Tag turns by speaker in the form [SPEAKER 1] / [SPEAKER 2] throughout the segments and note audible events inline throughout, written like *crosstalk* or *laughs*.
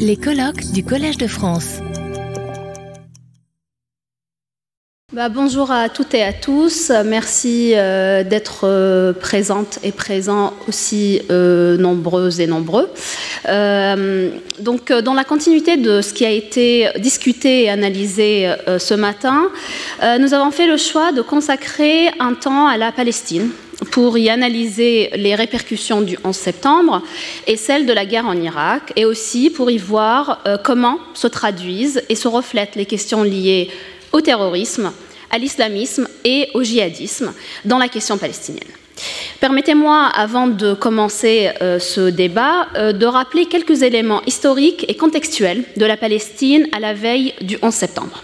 [SPEAKER 1] Les colloques du Collège de France.
[SPEAKER 2] Bah, bonjour à toutes et à tous. Merci euh, d'être euh, présentes et présents aussi euh, nombreuses et nombreux. Donc, dans la continuité de ce qui a été discuté et analysé ce matin, nous avons fait le choix de consacrer un temps à la Palestine pour y analyser les répercussions du 11 septembre et celles de la guerre en Irak, et aussi pour y voir euh, comment se traduisent et se reflètent les questions liées au terrorisme, à l'islamisme et au djihadisme dans la question palestinienne. Permettez-moi, avant de commencer euh, ce débat, euh, de rappeler quelques éléments historiques et contextuels de la Palestine à la veille du 11 septembre.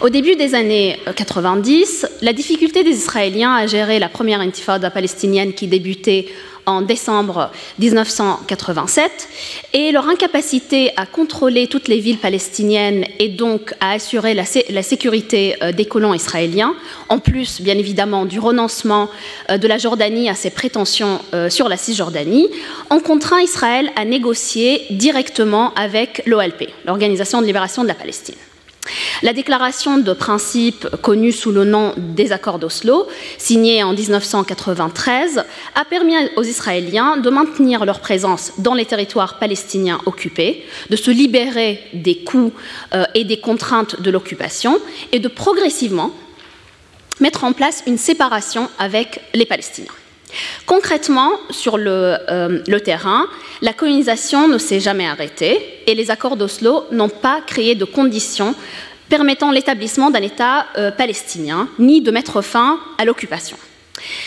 [SPEAKER 2] Au début des années 90, la difficulté des Israéliens à gérer la première intifada palestinienne qui débutait en décembre 1987 et leur incapacité à contrôler toutes les villes palestiniennes et donc à assurer la, sé la sécurité euh, des colons israéliens, en plus bien évidemment du renoncement euh, de la Jordanie à ses prétentions euh, sur la Cisjordanie, ont contraint Israël à négocier directement avec l'OLP, l'Organisation de libération de la Palestine. La déclaration de principe connue sous le nom des accords d'Oslo, signée en 1993, a permis aux Israéliens de maintenir leur présence dans les territoires palestiniens occupés, de se libérer des coûts euh, et des contraintes de l'occupation et de progressivement mettre en place une séparation avec les Palestiniens. Concrètement, sur le, euh, le, terrain, la colonisation ne s'est jamais arrêtée et les accords d'Oslo n'ont pas créé de conditions permettant l'établissement d'un État euh, palestinien, ni de mettre fin à l'occupation.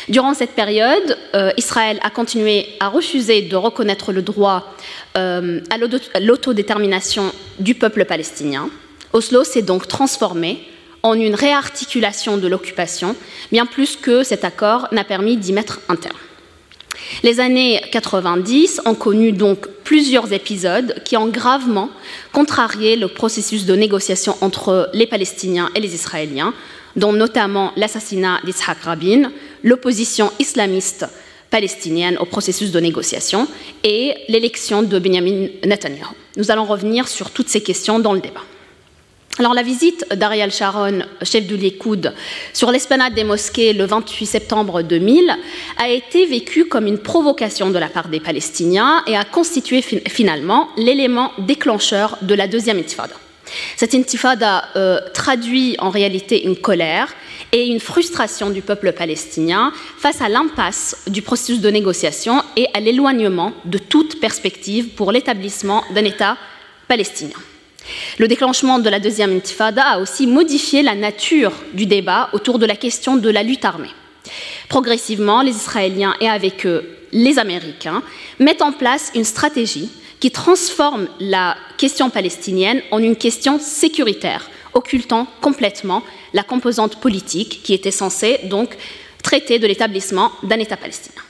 [SPEAKER 2] Durant cette période, euh, Israël a continué à refuser de reconnaître le droit à l'autodétermination du peuple palestinien. Oslo s'est donc transformé en une réarticulation de l'occupation, bien plus que cet accord n'a permis d'y mettre un terme. Les années 90 ont connu donc plusieurs épisodes qui ont gravement contrarié le processus de négociation entre les Palestiniens et les Israéliens, dont notamment l'assassinat d'Itzhak Rabin, l'opposition islamiste palestinienne au processus de négociation et l'élection de Benjamin Netanyahu. Nous allons revenir sur toutes ces questions dans le débat. Alors la visite d'Ariel Sharon, chef de Likoud, sur l'esplanade des mosquées le 28 septembre 2000 a été vécue comme une provocation de la part des Palestiniens et a constitué finalement l'élément déclencheur de la deuxième intifada. Cette intifada euh, traduit en réalité une colère et une frustration du peuple palestinien face à l'impasse du processus de négociation et à l'éloignement de toute perspective pour l'établissement d'un État palestinien. Le déclenchement de la deuxième intifada a aussi modifié la nature du débat autour de la question de la lutte armée. Progressivement, les Israéliens et avec eux les Américains mettent en place une stratégie qui transforme la question palestinienne en une question sécuritaire, occultant complètement la composante politique qui était censée donc traiter de l'établissement d'un État palestinien.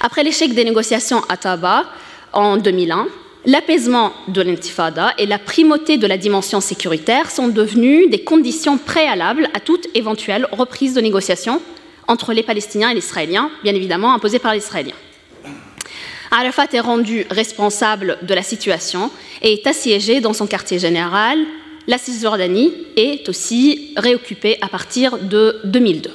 [SPEAKER 2] Après l'échec des négociations à Taba en 2001, l'apaisement de l'intifada et la primauté de la dimension sécuritaire sont devenus des conditions préalables à toute éventuelle reprise de négociations entre les Palestiniens et les Israéliens, bien évidemment imposées par les Israéliens. Arafat est rendu responsable de la situation et est assiégé dans son quartier général. La Cisjordanie est aussi réoccupée à partir de 2002.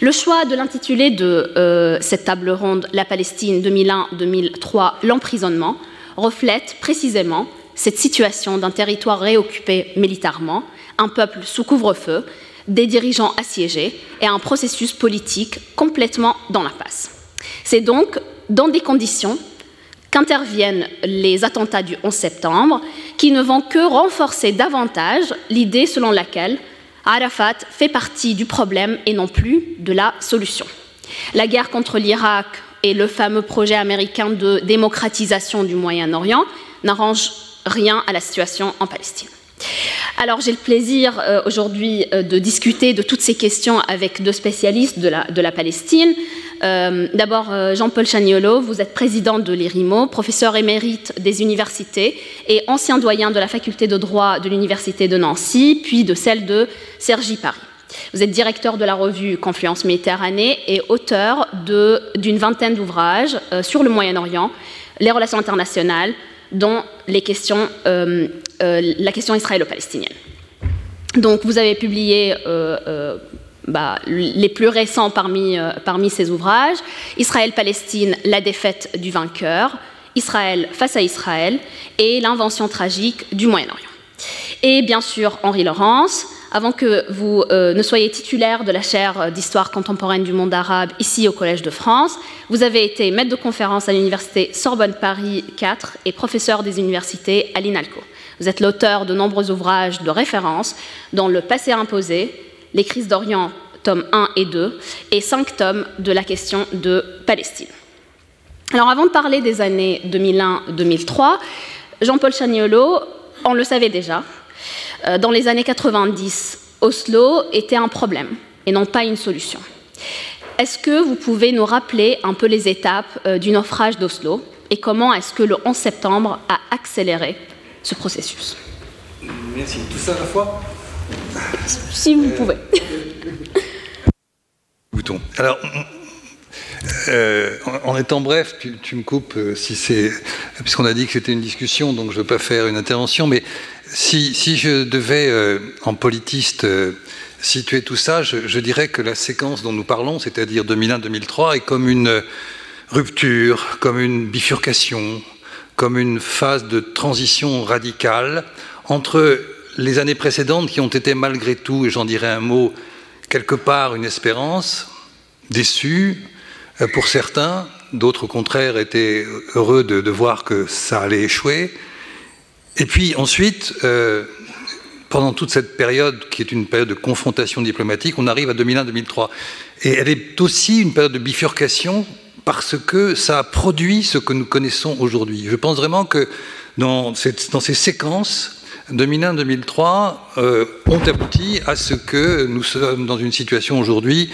[SPEAKER 2] Le choix de l'intitulé de euh, cette table ronde La Palestine 2001-2003, l'emprisonnement, reflète précisément cette situation d'un territoire réoccupé militairement, un peuple sous couvre-feu, des dirigeants assiégés et un processus politique complètement dans l'impasse. C'est donc dans des conditions qu'interviennent les attentats du 11 septembre, qui ne vont que renforcer davantage l'idée selon laquelle Arafat fait partie du problème et non plus de la solution. La guerre contre l'Irak et le fameux projet américain de démocratisation du Moyen-Orient n'arrangent rien à la situation en Palestine. Alors j'ai le plaisir euh, aujourd'hui euh, de discuter de toutes ces questions avec deux spécialistes de la, Palestine. Euh, D'abord Jean-Paul Chaniolo, vous êtes président de l'IRIMO, professeur émérite des universités et ancien doyen de la faculté de droit de l'université de Nancy, puis de celle de Cergy Paris. Vous êtes directeur de la revue Confluence Méditerranée et auteur d'une vingtaine d'ouvrages euh, sur le Moyen-Orient, les relations internationales, dans les questions, la question israélo-palestinienne. Donc vous avez publié bah, les plus récents parmi, parmi ces ouvrages, Israël-Palestine, la défaite du vainqueur, Israël face à Israël et l'invention tragique du Moyen-Orient. Et bien sûr, Henri Laurence, avant que vous euh, ne soyez titulaire de la chaire d'histoire contemporaine du monde arabe ici au Collège de France, vous avez été maître de conférence à l'université Sorbonne Paris 4 et professeur des universités à l'INALCO. Vous êtes l'auteur de nombreux ouvrages de référence, dont Le passé imposé, Les crises d'Orient, tomes 1 et 2, et 5 tomes de la question de Palestine. Alors avant de parler des années 2001-2003, Jean-Paul Chaniolo, on le savait déjà, euh, dans les années 90, Oslo était un problème et non pas une solution. Est-ce que vous pouvez nous rappeler un peu les étapes euh, du naufrage d'Oslo et comment est-ce que le 11 septembre a accéléré ce processus?
[SPEAKER 3] Merci. Tout ça à la fois?
[SPEAKER 2] Si vous pouvez. *laughs*
[SPEAKER 3] Bouton. Alors, euh, en, étant bref, tu, me coupes euh, si c'est puisqu'on a dit que c'était une discussion, donc je ne veux pas faire une intervention. Mais si, je devais euh, en politiste situer tout ça, je, dirais que la séquence dont nous parlons, c'est-à-dire 2001-2003, est comme une rupture, comme une bifurcation, comme une phase de transition radicale entre les années précédentes qui ont été malgré tout, et j'en dirais un mot, quelque part une espérance, déçue, euh, pour certains, d'autres au contraire étaient heureux de, voir que ça allait échouer. Et puis ensuite, euh, pendant toute cette période qui est une période de confrontation diplomatique, on arrive à 2001-2003. Et elle est aussi une période de bifurcation parce que ça a produit ce que nous connaissons aujourd'hui. Je pense vraiment que dans, ces séquences, 2001-2003 euh, ont abouti à ce que nous sommes dans une situation aujourd'hui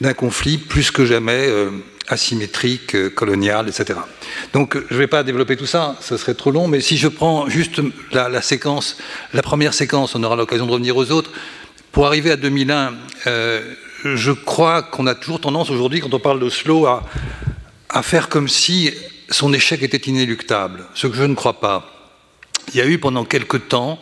[SPEAKER 3] d'un conflit plus que jamais euh, asymétrique, euh, colonial, etc. Donc je ne vais pas développer tout ça, ce serait trop long, mais si je prends juste la, séquence, la première séquence, on aura l'occasion de revenir aux autres, pour arriver à 2001, euh, je crois qu'on a toujours tendance aujourd'hui, quand on parle d'Oslo, à, à faire comme si son échec était inéluctable, ce que je ne crois pas. Il y a eu pendant quelque temps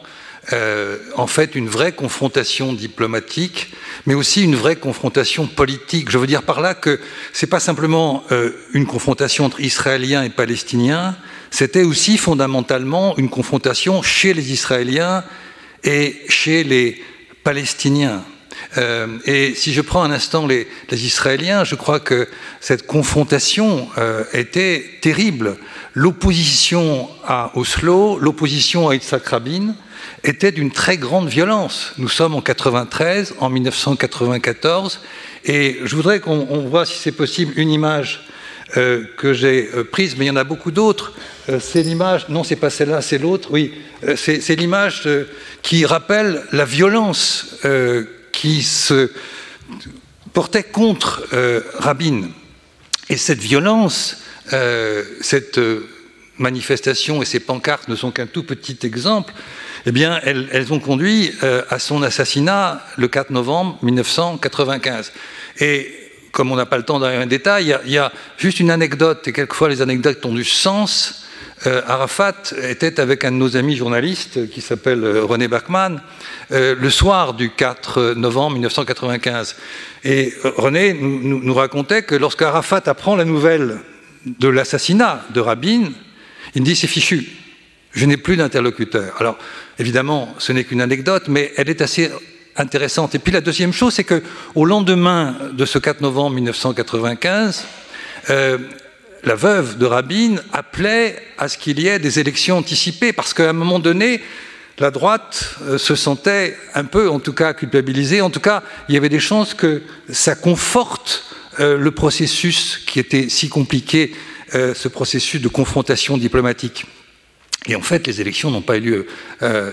[SPEAKER 3] euh, en fait une vraie confrontation diplomatique, mais aussi une vraie confrontation politique. Je veux dire par là que ce n'est pas simplement euh, une confrontation entre Israéliens et Palestiniens, c'était aussi fondamentalement une confrontation chez les Israéliens et chez les Palestiniens. Euh, et si je prends un instant les, Israéliens, je crois que cette confrontation était terrible. L'opposition à Oslo, l'opposition à Yitzhak Rabin, était d'une très grande violence. Nous sommes en 93, en 1994, et je voudrais qu'on voit, si c'est possible, une image euh, que j'ai euh, prise, mais il y en a beaucoup d'autres. Euh, c'est l'image, non, c'est pas celle-là, c'est l'autre, oui, c'est l'image qui rappelle la violence qui se portait contre Rabin. Et cette violence, cette manifestation et ces pancartes ne sont qu'un tout petit exemple, eh bien, elles, ont conduit euh, à son assassinat le 4 novembre 1995. Et comme on n'a pas le temps d'aller en détail, il y, a juste une anecdote, et quelquefois les anecdotes ont du sens. Euh, Arafat était avec un de nos amis journalistes qui s'appelle euh, René Bachmann le soir du 4 novembre 1995. Et René nous, racontait que lorsque Arafat apprend la nouvelle de l'assassinat de Rabin, il dit c'est fichu, je n'ai plus d'interlocuteur. Alors évidemment, ce n'est qu'une anecdote, mais elle est assez intéressante. Et puis la deuxième chose, c'est que au lendemain de ce 4 novembre 1995, euh, la veuve de Rabin appelait à ce qu'il y ait des élections anticipées, parce qu'à un moment donné, la droite euh, se sentait un peu, en tout cas, culpabilisée. En tout cas, il y avait des chances que ça conforte euh, le processus qui était si compliqué, ce processus de confrontation diplomatique. Et en fait, les élections n'ont pas eu lieu euh,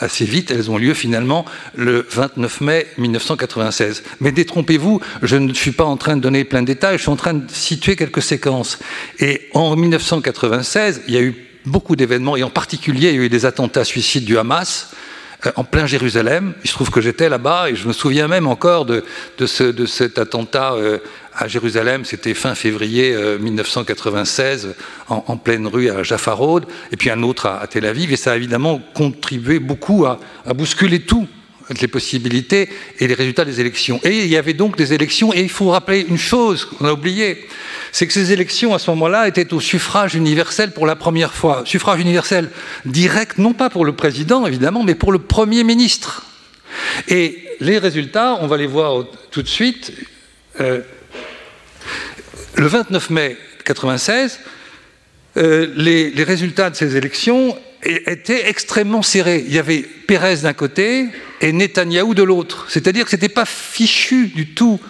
[SPEAKER 3] assez vite, elles ont lieu finalement le 29 mai 1996. Mais détrompez-vous, je ne suis pas en train de donner plein de détails, je suis en train de situer quelques séquences. Et en 1996, il y a eu beaucoup d'événements, et en particulier, il y a eu des attentats suicides du Hamas euh, en plein Jérusalem. Il se trouve que j'étais là-bas et je me souviens même encore de, de, ce, de cet attentat euh, à Jérusalem, c'était fin février 1996, en, pleine rue à Jaffa Road, et puis un autre à, Tel Aviv, et ça a évidemment contribué beaucoup à, à bousculer tout les possibilités et les résultats des élections. Et il y avait donc des élections, et il faut rappeler une chose qu'on a oubliée, c'est que ces élections à ce moment-là étaient au suffrage universel pour la première fois. Suffrage universel direct, non pas pour le président évidemment, mais pour le Premier ministre. Et les résultats, on va les voir tout de suite. Euh, le 29 mai 1996, euh, les, résultats de ces élections était extrêmement serré. Il y avait Pérez d'un côté et Netanyahou de l'autre. C'est-à-dire que ce n'était pas fichu du tout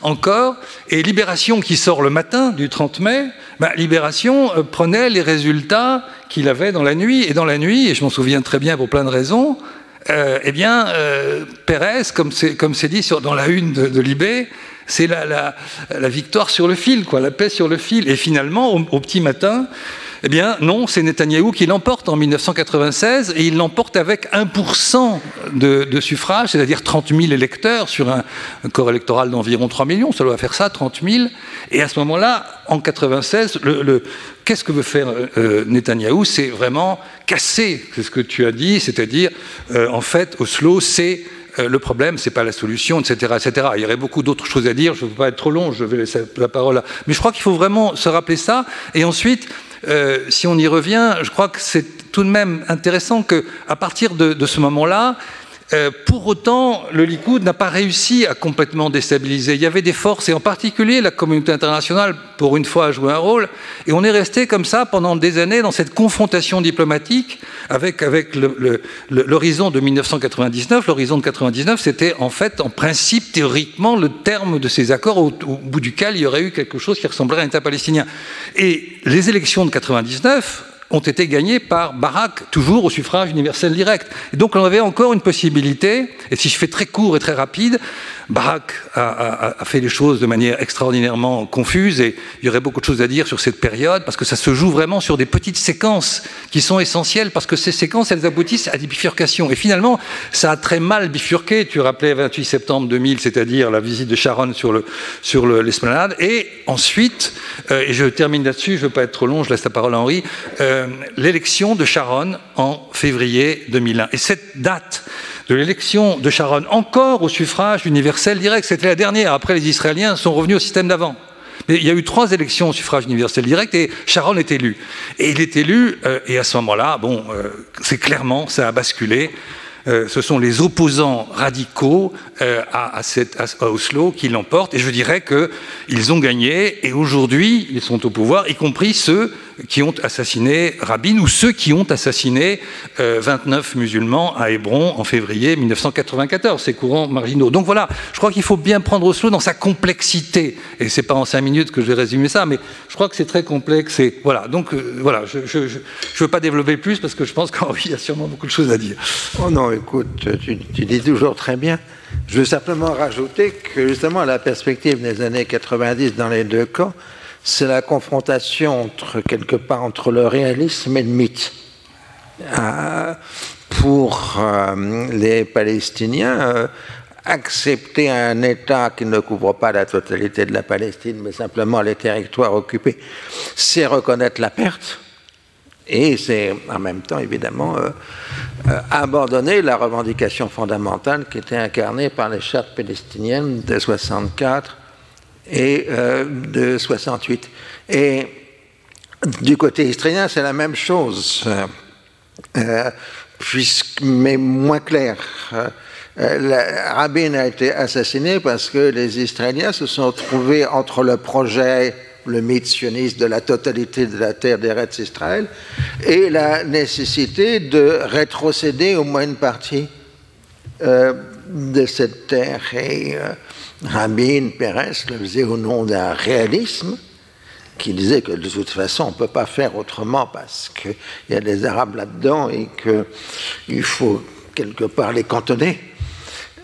[SPEAKER 3] encore. Et Libération, qui sort le matin du 30 mai, ben, Libération euh, prenait les résultats qu'il avait dans la nuit. Et dans la nuit, et je m'en souviens très bien pour plein de raisons, euh, eh bien, Pérez, comme c'est dit dans la une de, Libé, c'est la, victoire sur le fil, quoi, la paix sur le fil. Et finalement, au petit matin, eh bien, non, c'est Netanyahou qui l'emporte en 1996 et il l'emporte avec 1% de, suffrage, c'est-à-dire 30 000 électeurs sur un, corps électoral d'environ 3 millions. Ça doit faire ça, 30 000. Et à ce moment-là, en 1996, le, qu'est-ce que veut faire euh, Netanyahou? C'est vraiment casser, c'est ce que tu as dit, c'est-à-dire, euh, en fait, Oslo, c'est euh, le problème, c'est pas la solution, etc., etc. Il y aurait beaucoup d'autres choses à dire. Je ne veux pas être trop long. Je vais laisser la parole là. Mais je crois qu'il faut vraiment se rappeler ça. Et ensuite, euh, si on y revient, je crois que c'est tout de même intéressant qu'à partir de, ce moment-là, euh, pour autant, le Likoud n'a pas réussi à complètement déstabiliser. Il y avait des forces, et en particulier la communauté internationale, pour une fois, a joué un rôle. Et on est resté comme ça pendant des années dans cette confrontation diplomatique avec, avec l'horizon de 1999. L'horizon de 1999, c'était en fait, en principe, théoriquement, le terme de ces accords au, bout duquel il y aurait eu quelque chose qui ressemblerait à un État palestinien. Et les élections de 1999 ont été gagnés par Barak, toujours au suffrage universel direct. Et donc on avait encore une possibilité, et si je fais très court et très rapide, Barak a, fait les choses de manière extraordinairement confuse et il y aurait beaucoup de choses à dire sur cette période parce que ça se joue vraiment sur des petites séquences qui sont essentielles parce que ces séquences, elles aboutissent à des bifurcations. Et finalement, ça a très mal bifurqué. Tu rappelais 28 septembre 2000, c'est-à-dire la visite de Sharon sur le sur l'esplanade. et ensuite, euh, et je termine là-dessus, je ne veux pas être trop long, je laisse la parole à Henri, euh, l'élection de Sharon en février 2001. Et cette date de l'élection de Sharon, encore au suffrage universel direct. C'était la dernière. Après, les Israéliens sont revenus au système d'avant. Mais il y a eu trois élections au suffrage universel direct et Sharon est élu. Et il est élu, euh, et à ce moment-là, bon, euh, c'est clairement, ça a basculé. Euh, ce sont les opposants radicaux à, à, Oslo qui l'emportent. Et je dirais qu'ils ont gagné et aujourd'hui, ils sont au pouvoir, y compris ceux qui ont assassiné Rabin ou ceux qui ont assassiné 29 euh, musulmans à Hébron en février 1994, ces courants marginaux. Donc voilà, je crois qu'il faut bien prendre Oslo dans sa complexité. Et c'est pas en cinq minutes que je vais résumer ça, mais je crois que c'est très complexe. Et voilà, donc euh, voilà, je ne veux pas développer plus parce que je pense *laughs* qu'il y a sûrement beaucoup de choses à dire.
[SPEAKER 4] Oh non, écoute, tu, tu dis toujours très bien. Je veux simplement rajouter que justement la perspective des années 90 dans les deux camps, c'est la confrontation entre, quelque part entre le réalisme et le mythe. Euh, pour euh, les Palestiniens, euh, accepter un État qui ne couvre pas la totalité de la Palestine, mais simplement les territoires occupés, c'est reconnaître la perte. Et c'est en même temps, évidemment, abandonner la revendication fondamentale qui était incarnée par les chartes palestiniennes de 64 et euh, de 68. Et du côté israélien, c'est la même chose, euh, puisque, mais moins clair. Euh, Rabin a été assassiné parce que les Israéliens se sont trouvés entre le projet, le mythe sioniste de la totalité de la terre d'Eretz Israël et la nécessité de rétrocéder au moins une partie de cette terre. Et Rabin Pérez le faisait au nom d'un réalisme qui disait que de toute façon on ne peut pas faire autrement parce qu'il y a des Arabes là-dedans et qu'il faut quelque part les cantonner.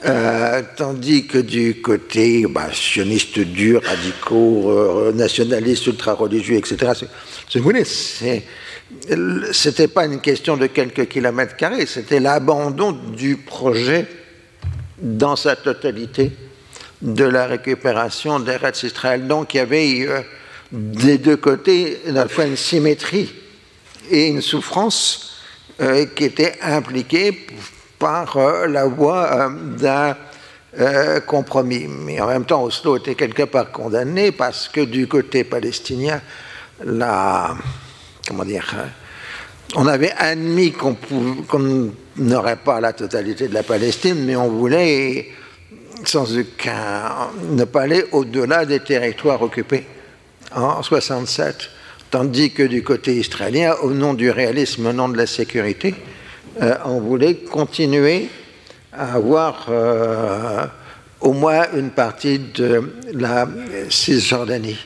[SPEAKER 4] Euh, tandis que du côté bah, sioniste dur, radicaux, euh, ultra-religieux, etc., si vous c'était pas une question de quelques kilomètres carrés, c'était l'abandon du projet dans sa totalité de la récupération des Reds Israël. Donc il y avait euh, des deux côtés à la fois une symétrie et une souffrance euh, qui était impliquée par euh, la voie d'un compromis. Mais en même temps, Oslo était quelque part condamné parce que du côté palestinien, la, comment dire, on avait admis qu'on n'aurait pas la totalité de la Palestine, mais on voulait sans aucun ne pas aller au-delà des territoires occupés en 67, tandis que du côté israélien, au nom du réalisme, au nom de la sécurité, euh, on voulait continuer à avoir euh, au moins une partie de la Cisjordanie.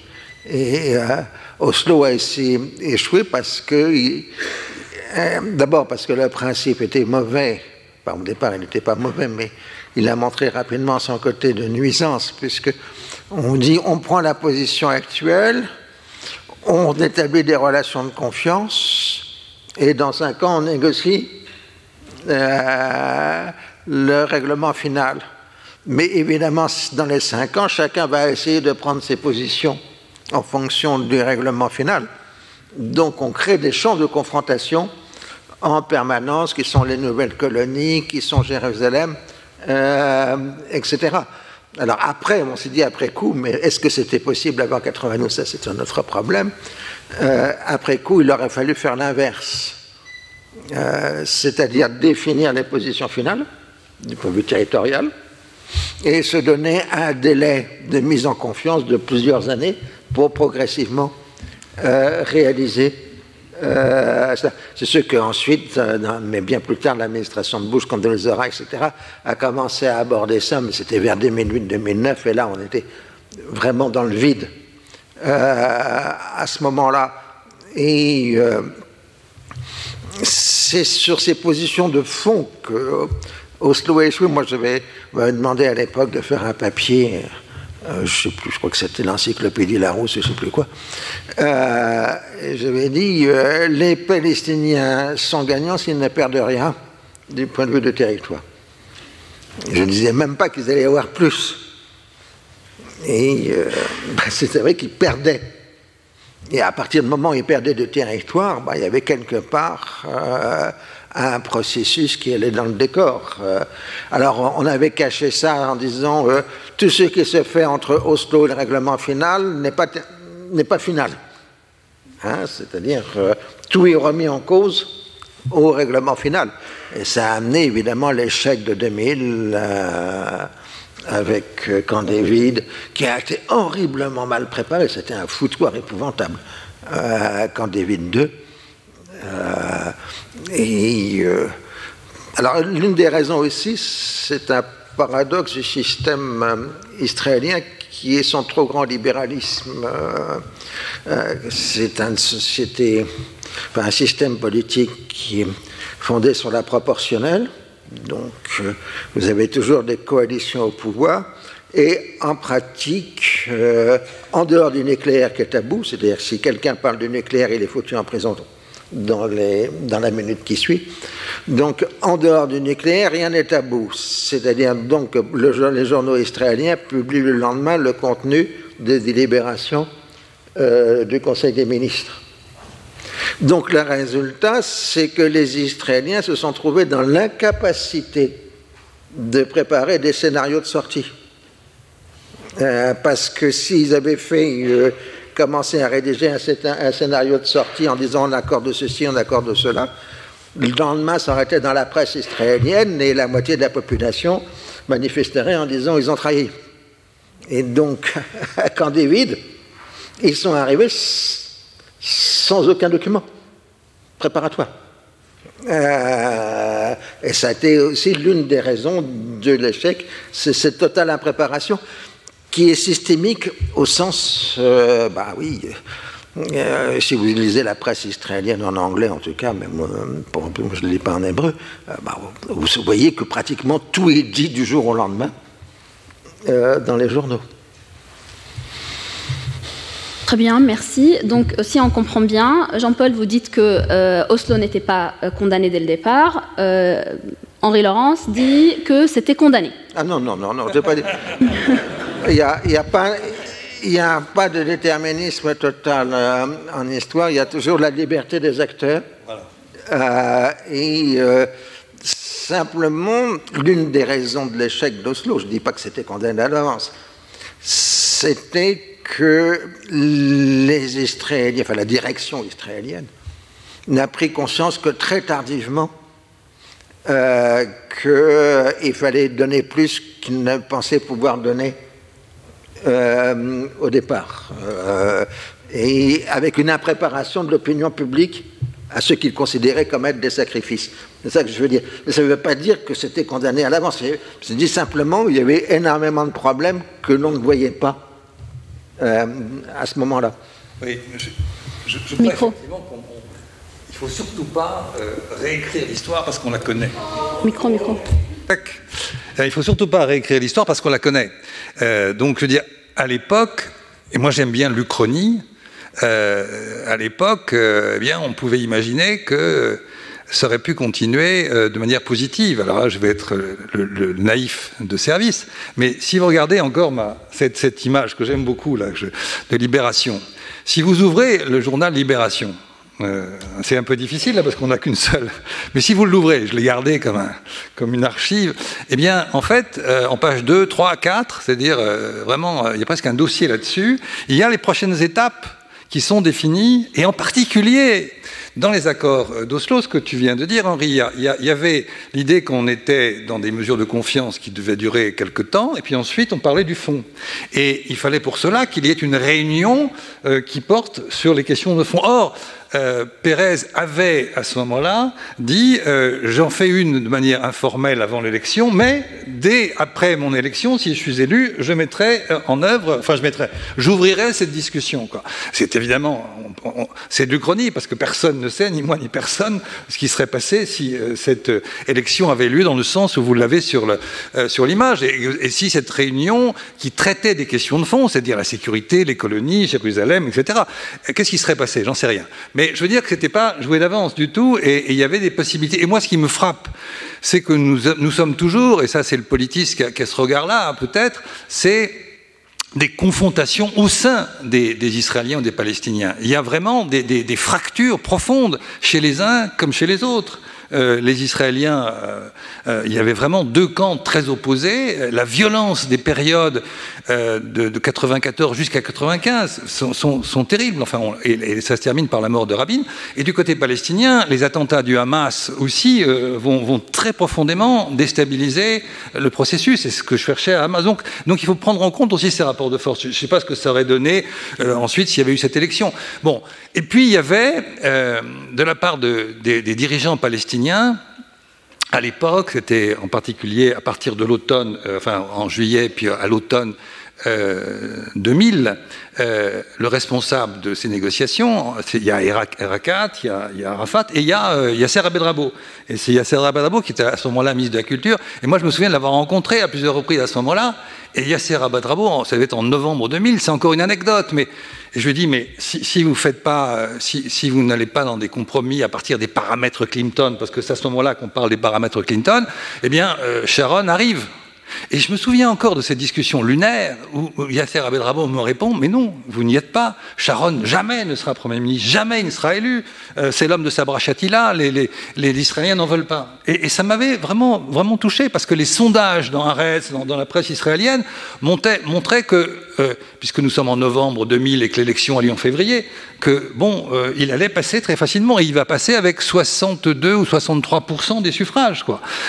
[SPEAKER 4] Et euh, Oslo a échoué parce que, d'abord parce que le principe était mauvais. au départ, il n'était pas mauvais, mais il a montré rapidement son côté de nuisance, puisque on dit on prend la position actuelle, on établit des relations de confiance, et dans cinq ans, on négocie euh, le règlement final. Mais évidemment, dans les cinq ans, chacun va essayer de prendre ses positions en fonction du règlement final. Donc on crée des champs de confrontation en permanence, qui sont les nouvelles colonies, qui sont Jérusalem, euh, etc. Alors après, on s'est dit après coup, mais est-ce que c'était possible avant 92 Ça, c'est un autre problème. Euh, après coup, il aurait fallu faire l'inverse, euh, c'est-à-dire définir les positions finales du point de vue territorial et se donner un délai de mise en confiance de plusieurs années pour progressivement réaliser euh, c'est ce qu'ensuite, euh, mais bien plus tard, l'administration de Bush, Condoleezza etc., a commencé à aborder ça, mais c'était vers 2008-2009, et là, on était vraiment dans le vide euh, à ce moment-là. Et c'est sur ces positions de fond que Oslo échoué. Moi, je vais demander à l'époque de faire un papier euh, je sais plus, je crois que c'était l'encyclopédie Larousse, je ne sais plus quoi. Euh, J'avais dit euh, les Palestiniens sont gagnants s'ils ne perdent rien du point de vue de territoire. Je ne disais même pas qu'ils allaient avoir plus. Et euh, *laughs* bah, c'est vrai qu'ils perdaient. Et à partir du moment où ils perdaient de territoire, bah, il y avait quelque part un processus qui allait dans le décor. Euh, alors on avait caché ça en disant euh, tout ce qui se fait entre Oslo et le règlement final n'est pas, pas final. Hein, c'est-à-dire euh, tout est remis en cause au règlement final. Et ça a amené évidemment l'échec de 2000 avec Camp David, qui a été horriblement mal préparé. C'était un foutoir épouvantable. Camp David 2. Et euh, alors, l'une des raisons aussi, c'est un paradoxe du système euh, israélien qui est son trop grand libéralisme. Euh, c'est un système politique qui est fondé sur la proportionnelle. Donc, vous avez toujours des coalitions au pouvoir. Et en pratique, en dehors du nucléaire qui est tabou, c'est-à-dire si quelqu'un parle du nucléaire, il est foutu en prison dans, la minute qui suit. Donc, en dehors du nucléaire, rien n'est tabou. C'est-à-dire donc le, les journaux israéliens publient le lendemain le contenu des délibérations euh, du Conseil des ministres. Donc, le résultat, c'est que les Israéliens se sont trouvés dans l'incapacité de préparer des scénarios de sortie. Euh, parce que s'ils avaient fait euh, commencer à rédiger un, scénario de sortie en disant on accorde ceci, on accorde cela. Le lendemain, ça été dans la presse israélienne et la moitié de la population manifesterait en disant ils ont trahi. Et donc, *laughs* à Camp David, ils sont arrivés sans aucun document préparatoire. Euh, et ça a été aussi l'une des raisons de l'échec, c'est cette totale impréparation qui est systémique au sens, euh, bah oui, euh, si vous lisez la presse israélienne en anglais en tout cas, mais moi, je ne lis pas en hébreu, euh, bah, vous voyez que pratiquement tout est dit du jour au lendemain dans les journaux.
[SPEAKER 2] Très bien, merci. Donc, si on comprend bien, Jean-Paul, vous dites que Oslo n'était pas condamné dès le départ. Henri Laurence dit que c'était condamné.
[SPEAKER 4] Ah non, non, non, non, je n'ai pas dit. *laughs* Il n'y a, a, pas. Il n'y a pas de déterminisme total euh, en histoire, il y a toujours la liberté des acteurs. Euh, et euh, simplement, l'une des raisons de l'échec d'Oslo, je ne dis pas que c'était condamné à l'avance, c'était que les Israéliens, enfin la direction israélienne, n'a pris conscience que très tardivement euh, qu'il fallait donner plus qu'il ne pensait pouvoir donner euh, au départ. Euh, et avec une impréparation de l'opinion publique à ce qu'il considérait comme être des sacrifices. C'est ça que je veux dire. Mais ça ne veut pas dire que c'était condamné à l'avance. C'est dit simplement qu'il y avait énormément de problèmes que l'on ne voyait pas à ce moment-là.
[SPEAKER 3] Oui, je, je, je Micro ne faut surtout pas euh, réécrire l'histoire parce qu'on la connaît.
[SPEAKER 2] Micro, micro.
[SPEAKER 3] Euh, il ne faut surtout pas réécrire l'histoire parce qu'on la connaît. Euh, donc, je veux dire, à l'époque, et moi j'aime bien l'Uchronie, à l'époque, eh bien, on pouvait imaginer que ça aurait pu continuer de manière positive. Alors là, je vais être le, naïf de service, mais si vous regardez encore cette image que j'aime beaucoup là, de Libération, si vous ouvrez le journal Libération, euh, c'est un peu difficile là parce qu'on n'a qu'une seule. *laughs* Mais si vous l'ouvrez, je l'ai gardé comme, un, comme une archive, eh bien, en fait, euh, en page 2, 3, 4, c'est-à-dire euh, vraiment, il y a presque un dossier là-dessus, il y a les prochaines étapes qui sont définies, et en particulier dans les accords d'Oslo, ce que tu viens de dire, Henri, il y, avait l'idée qu'on était dans des mesures de confiance qui devaient durer quelque temps, et puis ensuite on parlait du fond. Et il fallait pour cela qu'il y ait une réunion qui porte sur les questions de fond. Or, euh, Pérez avait à ce moment-là dit euh, j'en fais une de manière informelle avant l'élection, mais dès après mon élection, si je suis élu, je mettrai euh, en œuvre, enfin je mettrai, j'ouvrirai cette discussion. C'est évidemment, c'est du chronique parce que personne ne sait, ni moi ni personne, ce qui serait passé si cette élection avait lieu dans le sens où vous l'avez sur l'image, et, si cette réunion qui traitait des questions de fond, c'est-à-dire la sécurité, les colonies, Jérusalem, etc. Qu'est-ce qui serait passé? J'en sais rien. Mais je veux dire que ce n'était pas joué d'avance du tout, et il y avait des possibilités. Et moi, ce qui me frappe, c'est que nous, sommes toujours, et ça c'est le politiste qui a, ce regard-là, peut-être, c'est des confrontations au sein des, Israéliens ou des Palestiniens. Il y a vraiment des, fractures profondes chez les uns comme chez les autres. Euh, les Israéliens, euh, euh, il y avait vraiment deux camps très opposés. La violence des périodes de, de, 94 jusqu'à 95 sont, terribles. Enfin, et, ça se termine par la mort de Rabin. Et du côté palestinien, les attentats du Hamas aussi vont, très profondément déstabiliser le processus. C'est ce que je cherchais à Hamas. Donc, il faut prendre en compte aussi ces rapports de force. Je ne sais pas ce que ça aurait donné ensuite s'il y avait eu cette élection. Bon. Et puis il y avait, de la part de, des, des dirigeants palestiniens, à l'époque, c'était en particulier à partir de l'automne, euh, enfin en juillet, puis à l'automne 2000, euh, euh, le responsable de ces négociations, il y a Erakat, il, y a, Arafat, et il y a Yasser Abedrabo. Et c'est Yasser Abedrabo qui était à ce moment-là ministre de la Culture. Et moi, je me souviens de l'avoir rencontré à plusieurs reprises à ce moment-là. Et Yasser Abedrabo, ça devait être en novembre 2000, c'est encore une anecdote, mais je lui dis, mais si, vous faites pas, si, si vous n'allez pas dans des compromis à partir des paramètres Clinton, parce que c'est à ce moment-là qu'on parle des paramètres Clinton, eh bien, Sharon arrive. Et je me souviens encore de cette discussion lunaire où Yasser Abedrabo me répond Mais non, vous n'y êtes pas. Sharon jamais ne sera Premier ministre, jamais il ne sera élu. Euh, c'est l'homme de Sabra Shatila, les, Israéliens n'en veulent pas. Et, ça m'avait vraiment, vraiment touché parce que les sondages dans Arès, dans, la presse israélienne, montraient que euh, puisque nous sommes en novembre 2000 et que l'élection a lieu en février, que bon, euh, il allait passer très facilement et il va passer avec 62 ou 63 des suffrages.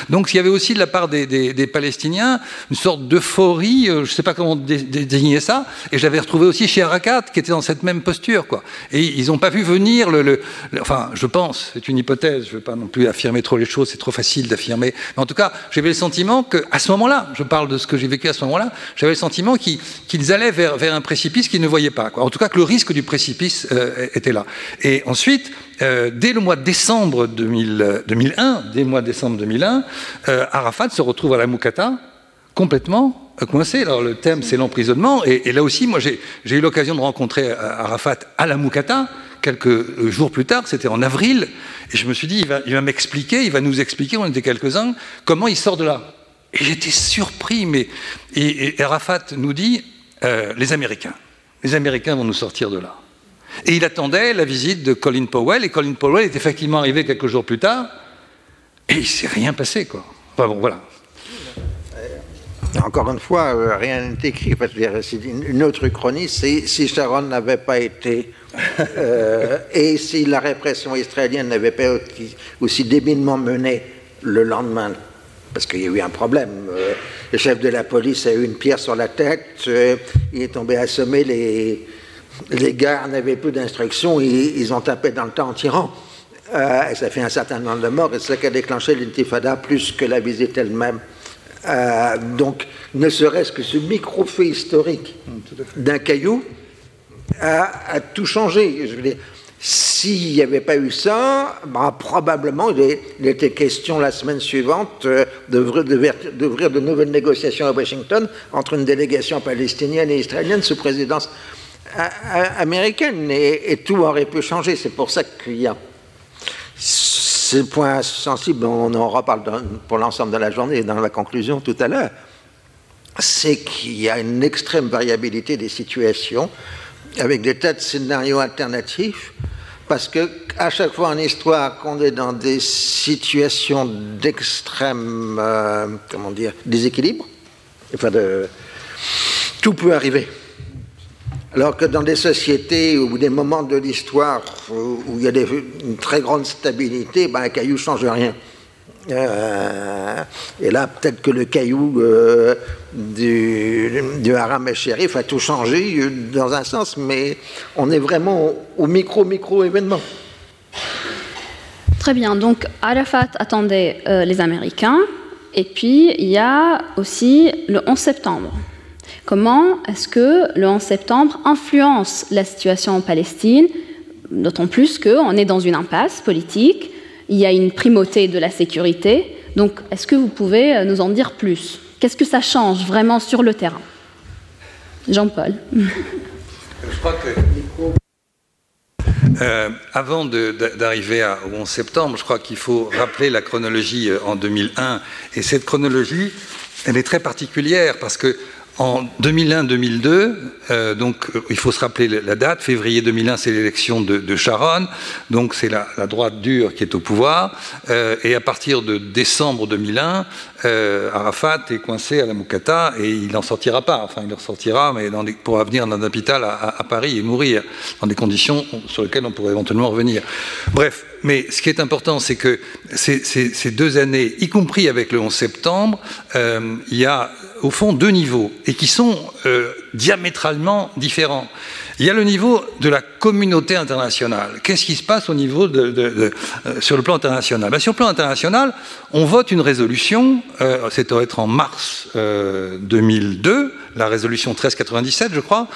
[SPEAKER 3] Donc il y avait aussi de la part des, Palestiniens une sorte d'euphorie, euh, je ne sais pas comment désigner ça, et j'avais retrouvé aussi chez Arakat qui était dans cette même posture, quoi. Et ils n'ont pas vu venir le, enfin, je pense, c'est une hypothèse, je ne veux pas non plus affirmer trop les choses, c'est trop facile d'affirmer, mais en tout cas, j'avais le sentiment que à ce moment-là, je parle de ce que j'ai vécu à ce moment-là, j'avais le sentiment qu'ils allaient vers, un précipice qu'ils ne voyaient pas. En tout cas, que le risque du précipice euh, était là. Et ensuite, euh, dès le mois de décembre 2001, dès le mois de décembre 2001, euh, Arafat se retrouve à la Moukata complètement coincé. Alors le thème, c'est l'emprisonnement. Et, là aussi, moi, j'ai eu l'occasion de rencontrer Arafat à la Moukata quelques jours plus tard, c'était en avril, et je me suis dit, il va, va m'expliquer, il va nous expliquer, on était quelques-uns, comment il sort de là. Et j'étais surpris, mais et, Arafat nous dit euh, les Américains, les Américains vont nous sortir de là. Et il attendait la visite de Colin Powell, et Colin Powell est effectivement arrivé quelques jours plus tard, et il ne s'est rien passé, quoi. Enfin bon, voilà.
[SPEAKER 4] Encore une fois, euh, rien n'est écrit. C'est une autre chronie. Si Sharon n'avait pas été euh, et si la répression israélienne n'avait pas aussi débilement mené le lendemain, parce qu'il y a eu un problème, euh, le chef de la police a eu une pierre sur la tête, il est tombé assommé, les, les gars n'avaient plus d'instructions, ils, ont tapé dans le temps en tirant. ça fait un certain nombre de morts, et c'est ça qui a déclenché l'intifada plus que la visite elle-même. Euh, donc, ne serait-ce que ce micro-fait historique d'un caillou a, tout changé. Je veux dire, s'il n'y avait pas eu ça, bah, probablement il, était question la semaine suivante euh, d'ouvrir de, nouvelles négociations à Washington entre une délégation palestinienne et israélienne sous présidence américaine et, et tout aurait pu changer. C'est pour ça qu'il y a ce point sensible, on en reparle pour l'ensemble de la journée et dans la conclusion tout à l'heure, c'est qu'il y a une extrême variabilité des situations avec des tas de scénarios alternatifs, parce que à chaque fois en histoire qu'on est dans des situations d'extrême, euh, comment dire, déséquilibre, enfin de, tout peut arriver. Alors que dans des sociétés ou des moments de l'histoire où, il y a une très grande stabilité, ben, un caillou ne change rien. Euh, et là, peut-être que le caillou euh, du, du haram et shérif a tout changé euh, dans un sens, mais on est vraiment au micro-micro-événement.
[SPEAKER 2] Très bien, donc Arafat attendait les Américains, et puis il y a aussi le 11 septembre. Comment est-ce que le 11 septembre influence la situation en Palestine, d'autant plus qu'on est dans une impasse politique, il y a une primauté de la sécurité. Donc, est-ce que vous pouvez euh, nous en dire plus? Qu'est-ce que ça change vraiment sur le terrain? Jean-Paul.
[SPEAKER 3] Je crois que euh, avant d'arriver au 11 septembre, je crois qu'il faut rappeler la chronologie euh, en 2001. Et cette chronologie, elle est très particulière parce que en 2001-2002, euh, donc euh, il faut se rappeler la date, février 2001, c'est l'élection de, Sharon, donc c'est la, droite dure qui est au pouvoir, euh, et à partir de décembre 2001, Arafat est coincé à la Moukata et il n'en sortira pas, enfin il en sortira, mais dans pour venir dans un hôpital à, Paris et mourir dans des conditions sur lesquelles on pourrait éventuellement revenir. Bref, mais ce qui est important, c'est que ces, ces, deux années, y compris avec le 11 septembre, il y a au fond deux niveaux et qui sont euh, diamétralement différents. Il y a le niveau de la communauté internationale. Qu'est-ce qui se passe au niveau euh, sur le plan international? Ben, Sur le plan international, on vote une résolution, euh, c'est être en mars 2002, la résolution 1397, je crois,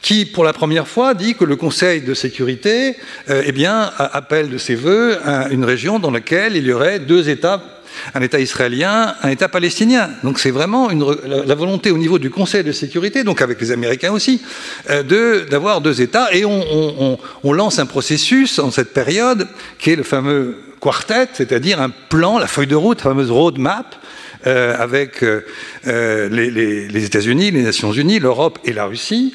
[SPEAKER 3] qui, pour la première fois, dit que le Conseil de sécurité eh bien, appelle de ses voeux une région dans laquelle il y aurait deux États un État israélien, un État palestinien. Donc c'est vraiment la, volonté au niveau du Conseil de sécurité, donc avec les Américains aussi, euh, d'avoir deux États. Et on, lance un processus en cette période qui est le fameux quartet, c'est-à-dire un plan, la feuille de route, la fameuse roadmap, euh, avec euh, euh, les, États-Unis, les Nations Unies, l'Europe et la Russie,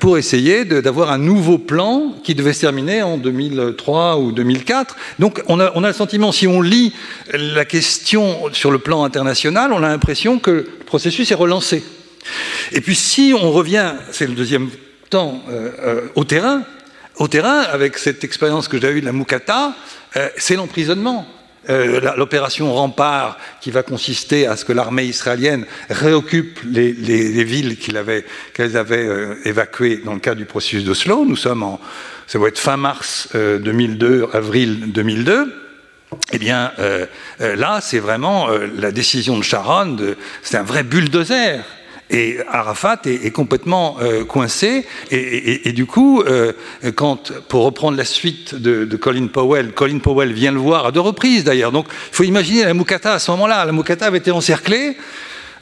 [SPEAKER 3] pour essayer d'avoir un nouveau plan qui devait se terminer en 2003 ou 2004. Donc on a, on a le sentiment, si on lit la question sur le plan international, on a l'impression que le processus est relancé. Et puis si on revient, c'est le deuxième temps, au terrain, au terrain, avec cette expérience que j'ai eue de la Moukata, c'est l'emprisonnement. Euh, l'opération Rempart, qui va consister à ce que l'armée israélienne réoccupe les, villes qu'elle avait, euh, évacuées dans le cadre du processus d'Oslo. Nous sommes en, ça va être fin mars 2002, euh, avril 2002. Eh bien, là, c'est vraiment la décision de Sharon, c'est un vrai bulldozer et Arafat est, complètement euh, coincé. Et, du coup, euh, quand, pour reprendre la suite de, Colin Powell, Colin Powell vient le voir à deux reprises d'ailleurs. Donc, il faut imaginer la Moukata à ce moment-là. La Moukata avait été encerclée.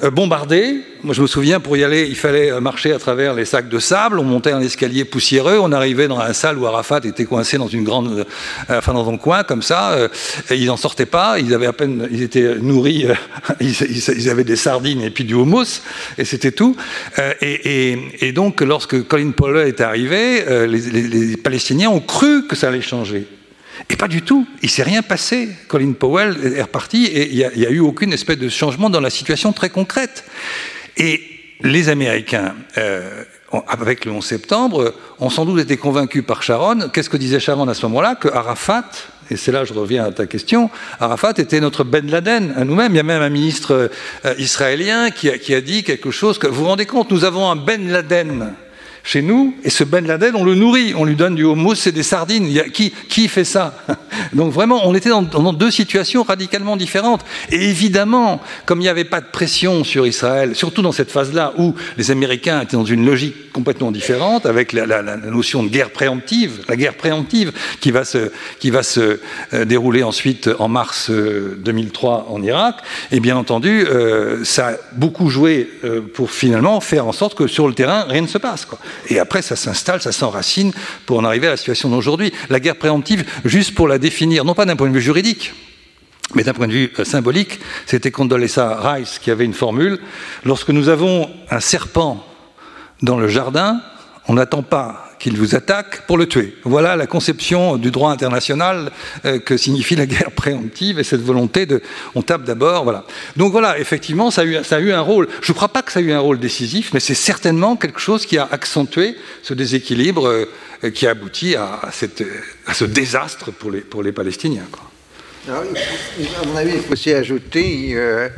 [SPEAKER 3] Euh, bombardé. Moi, je me souviens, pour y aller, il fallait euh, marcher à travers les sacs de sable. On montait un escalier poussiéreux. On arrivait dans la salle où Arafat était coincé dans une grande, euh, enfin dans un coin comme ça. ils n'en sortaient pas. Ils avaient à peine, ils étaient nourris. *laughs* ils, avaient des sardines et puis du houmous, et c'était tout. Et, donc, lorsque Colin Powell est arrivé, les Palestiniens ont cru que ça allait changer. Et pas du tout. Il s'est rien passé. Colin Powell est reparti et il n'y a, eu aucune espèce de changement dans la situation très concrète. Et les Américains, euh, avec le 11 septembre, ont sans doute été convaincus par Sharon. Qu'est-ce que disait Sharon à ce moment-là? Que Arafat, et c'est là que je reviens à ta question, Arafat était notre Ben Laden à nous-mêmes. Il y a même un ministre euh, israélien qui a, qui a, dit quelque chose que vous vous rendez compte, nous avons un Ben Laden chez nous, et ce Ben Laden, on le nourrit, on lui donne du houmous et des sardines. qui, qui fait ça *laughs* Donc vraiment, on était dans, deux situations radicalement différentes. Et évidemment, comme il n'y avait pas de pression sur Israël, surtout dans cette phase-là où les Américains étaient dans une logique complètement différente, avec la, notion de guerre préemptive, la guerre préemptive qui va se, qui va se euh, dérouler ensuite en mars 2003 euh, en Irak, et bien entendu, euh, ça a beaucoup joué pour finalement faire en sorte que sur le terrain, rien ne se passe. Et après, ça s'installe, ça s'enracine pour en arriver à la situation d'aujourd'hui. La guerre préemptive, juste pour la définir, non pas d'un point de vue juridique, mais d'un point de vue euh, symbolique, c'était Condoleezza Rice qui avait une formule. Lorsque nous avons un serpent dans le jardin, on n'attend pas qu'il vous attaque pour le tuer. Voilà la conception du droit international euh, que signifie la guerre préemptive et cette volonté de on tape d'abord. Voilà. Donc voilà, effectivement, ça a, eu, un rôle. Je ne crois pas que ça a eu un rôle décisif, mais c'est certainement quelque chose qui a accentué ce déséquilibre euh, qui a abouti à, ce désastre pour les, Palestiniens.
[SPEAKER 4] Alors, à mon avis, il faut aussi ajouter euh,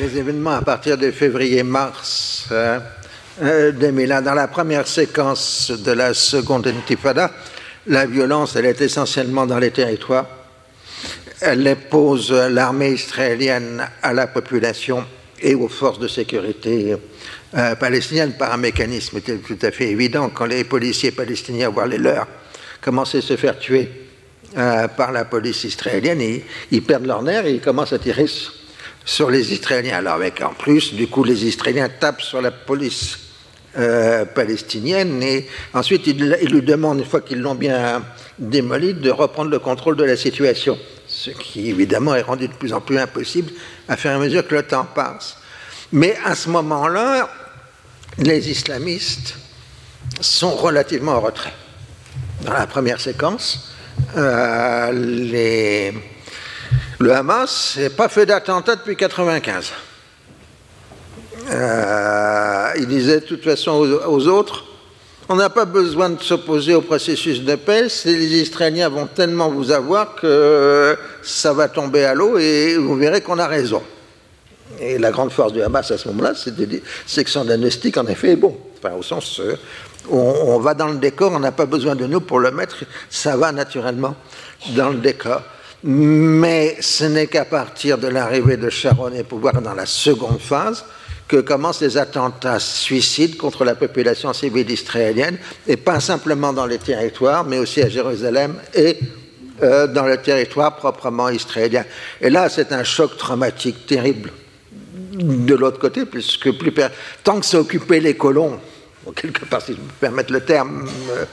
[SPEAKER 4] les événements à partir de février-mars. Hein, 2001. Euh, Dans la première séquence de la seconde intifada, la violence, elle est essentiellement dans les territoires. Elle impose l'armée israélienne à la population et aux forces de sécurité euh, palestiniennes par un mécanisme tout à fait évident. Quand les policiers palestiniens, voire les leurs, commencent à se faire tuer euh, par la police israélienne, ils, ils, perdent leur nerf et ils commencent à tirer sur les Israéliens. Alors avec en plus, du coup, les Israéliens tapent sur la police euh, palestinienne et ensuite ils, lui demandent, une fois qu'ils l'ont bien démoli, de reprendre le contrôle de la situation, ce qui évidemment est rendu de plus en plus impossible à faire à mesure que le temps passe. Mais à ce moment-là, les islamistes sont relativement en retrait. Dans la première séquence, euh, le Hamas n'a pas fait d'attentat depuis 1995. Euh, il disait de toute façon aux, autres, on n'a pas besoin de s'opposer au processus de paix, les Israéliens vont tellement vous avoir que ça va tomber à l'eau et vous verrez qu'on a raison. Et la grande force du Hamas à ce moment-là, c'est que son diagnostic, en effet, est bon. Enfin, au sens, euh, on, va dans le décor, on n'a pas besoin de nous pour le mettre, ça va naturellement dans le décor. Mais ce n'est qu'à partir de l'arrivée de Sharon et pouvoir dans la seconde phase que commencent les attentats suicides contre la population civile israélienne, et pas simplement dans les territoires, mais aussi à Jérusalem et euh, dans le territoire proprement israélien. Et là, c'est un choc traumatique terrible de l'autre côté, puisque plus tant que ça occupait les colons, quelque part, si je me permettre le terme, euh,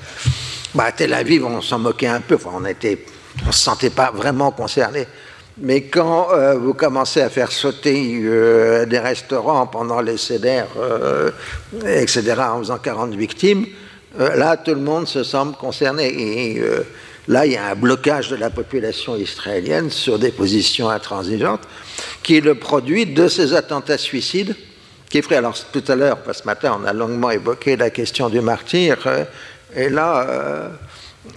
[SPEAKER 4] bah, à Tel Aviv, on s'en moquait un peu, on ne on se sentait pas vraiment concerné. Mais quand euh, vous commencez à faire sauter euh, des restaurants pendant les CDR, euh, etc., en faisant 40 victimes, là, tout le monde se semble concerné. Et là, il y a un blocage de la population israélienne sur des positions intransigeantes, qui est le produit de ces attentats suicides qui. Alors, tout à l'heure, ce matin, on a longuement évoqué la question du martyr, et là,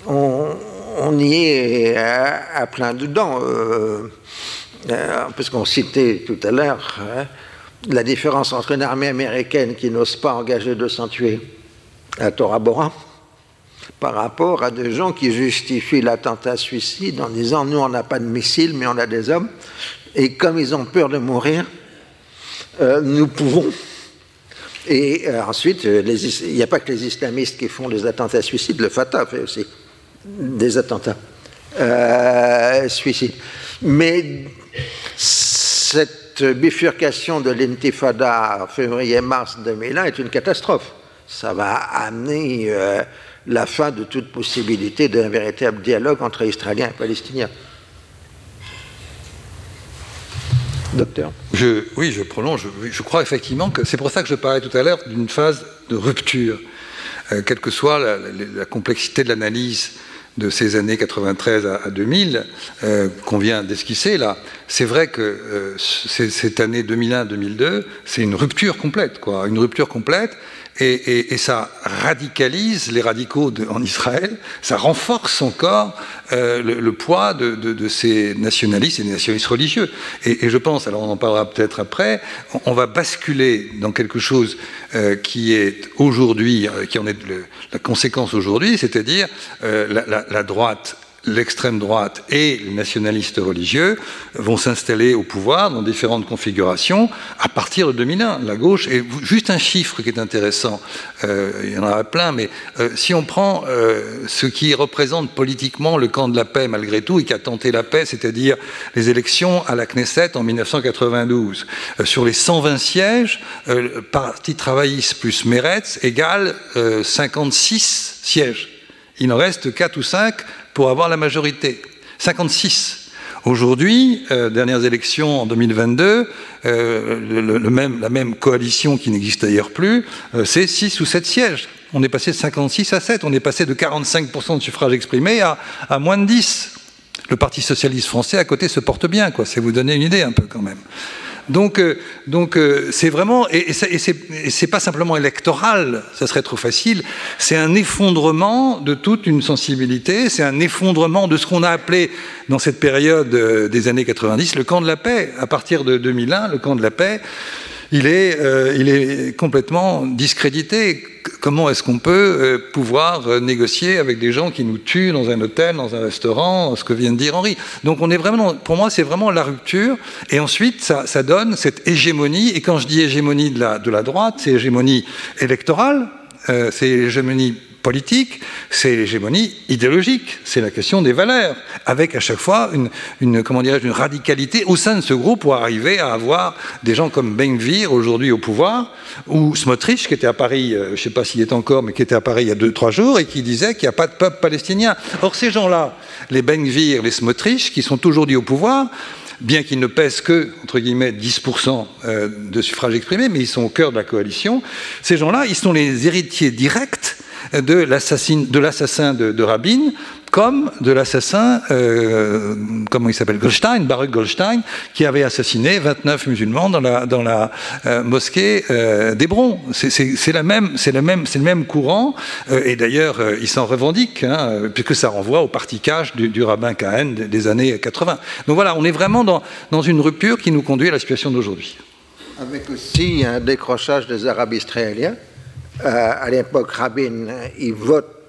[SPEAKER 4] on on y est à, plein dedans. Euh, euh, puisqu'on citait tout à l'heure hein, la différence entre une armée américaine qui n'ose pas engager de s'en tuer à Tora Bora par rapport à des gens qui justifient l'attentat suicide en disant nous on n'a pas de missiles mais on a des hommes et comme ils ont peur de mourir euh, nous pouvons et ensuite il n'y a pas que les islamistes qui font les attentats suicides le Fatah fait aussi des attentats euh, suicides. Mais cette bifurcation de l'intifada février-mars 2001 est une catastrophe. Ça va amener euh, la fin de toute possibilité d'un véritable dialogue entre Israéliens et Palestiniens.
[SPEAKER 3] Docteur Oui, je prolonge. Je, crois effectivement que c'est pour ça que je parlais tout à l'heure d'une phase de rupture. Euh, quelle que soit la, complexité de l'analyse de ces années 93 à, 2000 euh, qu'on vient d'esquisser là, c'est vrai que euh, cette année 2001-2002, c'est une rupture complète, quoi, une rupture complète et, ça radicalise les radicaux en Israël, ça renforce encore euh, le, poids de, ces nationalistes et des nationalistes religieux. Et, je pense, alors on en parlera peut-être après, on, va basculer dans quelque chose euh, qui est aujourd'hui, euh, qui en est la conséquence aujourd'hui, c'est-à-dire la droite l'extrême droite et les nationalistes religieux vont s'installer au pouvoir dans différentes configurations à partir de 2001. La gauche, et juste un chiffre qui est intéressant, euh, il y en aura plein, mais euh, si on prend euh, ce qui représente politiquement le camp de la paix malgré tout et qui a tenté la paix, c'est-à-dire les élections à la Knesset en 1992, sur les 120 sièges, le Parti travailliste plus Meretz égale 56 sièges. Il en reste 4 ou 5 pour avoir la majorité. 56. Aujourd'hui, euh, dernières élections en 2022, euh, la même coalition qui n'existe d'ailleurs plus, euh, c'est 6 ou 7 sièges. On est passé de 56 à 7, on est passé de 45% de suffrages exprimés à, à, moins de 10. Le Parti socialiste français à côté se porte bien, quoi. C'est vous donner une idée un peu quand même. Donc, euh, donc euh, c'est vraiment, et, et c'est pas simplement électoral, ça serait trop facile, c'est un effondrement de toute une sensibilité, c'est un effondrement de ce qu'on a appelé dans cette période euh, des années 90 le camp de la paix. À partir de 2001, le camp de la paix, il est, euh, il est complètement discrédité. Comment est-ce qu'on peut euh, pouvoir euh, négocier avec des gens qui nous tuent dans un hôtel, dans un restaurant, ce que vient de dire Henri? Donc on est vraiment, pour moi, c'est vraiment la rupture. Et ensuite, ça, ça, donne cette hégémonie. Et quand je dis hégémonie de la, de la droite, c'est hégémonie électorale, c'est hégémonie politique, c'est l'hégémonie idéologique, c'est la question des valeurs, avec à chaque fois une, radicalité au sein de ce groupe pour arriver à avoir des gens comme Benvir aujourd'hui au pouvoir, ou Smotrich qui était à Paris, euh, je ne sais pas s'il est encore, mais qui était à Paris il y a deux, trois jours et qui disait qu'il n'y a pas de peuple palestinien. Or ces gens-là, les Benvir, les Smotrich, qui sont aujourd'hui au pouvoir, bien qu'ils ne pèsent que, entre guillemets, 10% euh, de suffrages exprimés, mais ils sont au cœur de la coalition, ces gens-là, ils sont les héritiers directs de l'assassin de, Rabin, comme de l'assassin, euh, comment il s'appelle, Goldstein, Baruch Goldstein, qui avait assassiné 29 musulmans dans la, euh, mosquée euh, d'Hébron. C'est le même courant, et d'ailleurs, il s'en revendique, hein, puisque ça renvoie au particage du, rabbin Cohen des années 80. Donc voilà, on est vraiment dans, une rupture qui nous conduit à la situation d'aujourd'hui.
[SPEAKER 4] Avec aussi un décrochage des Arabes israéliens euh, à l'époque, Rabin, il vote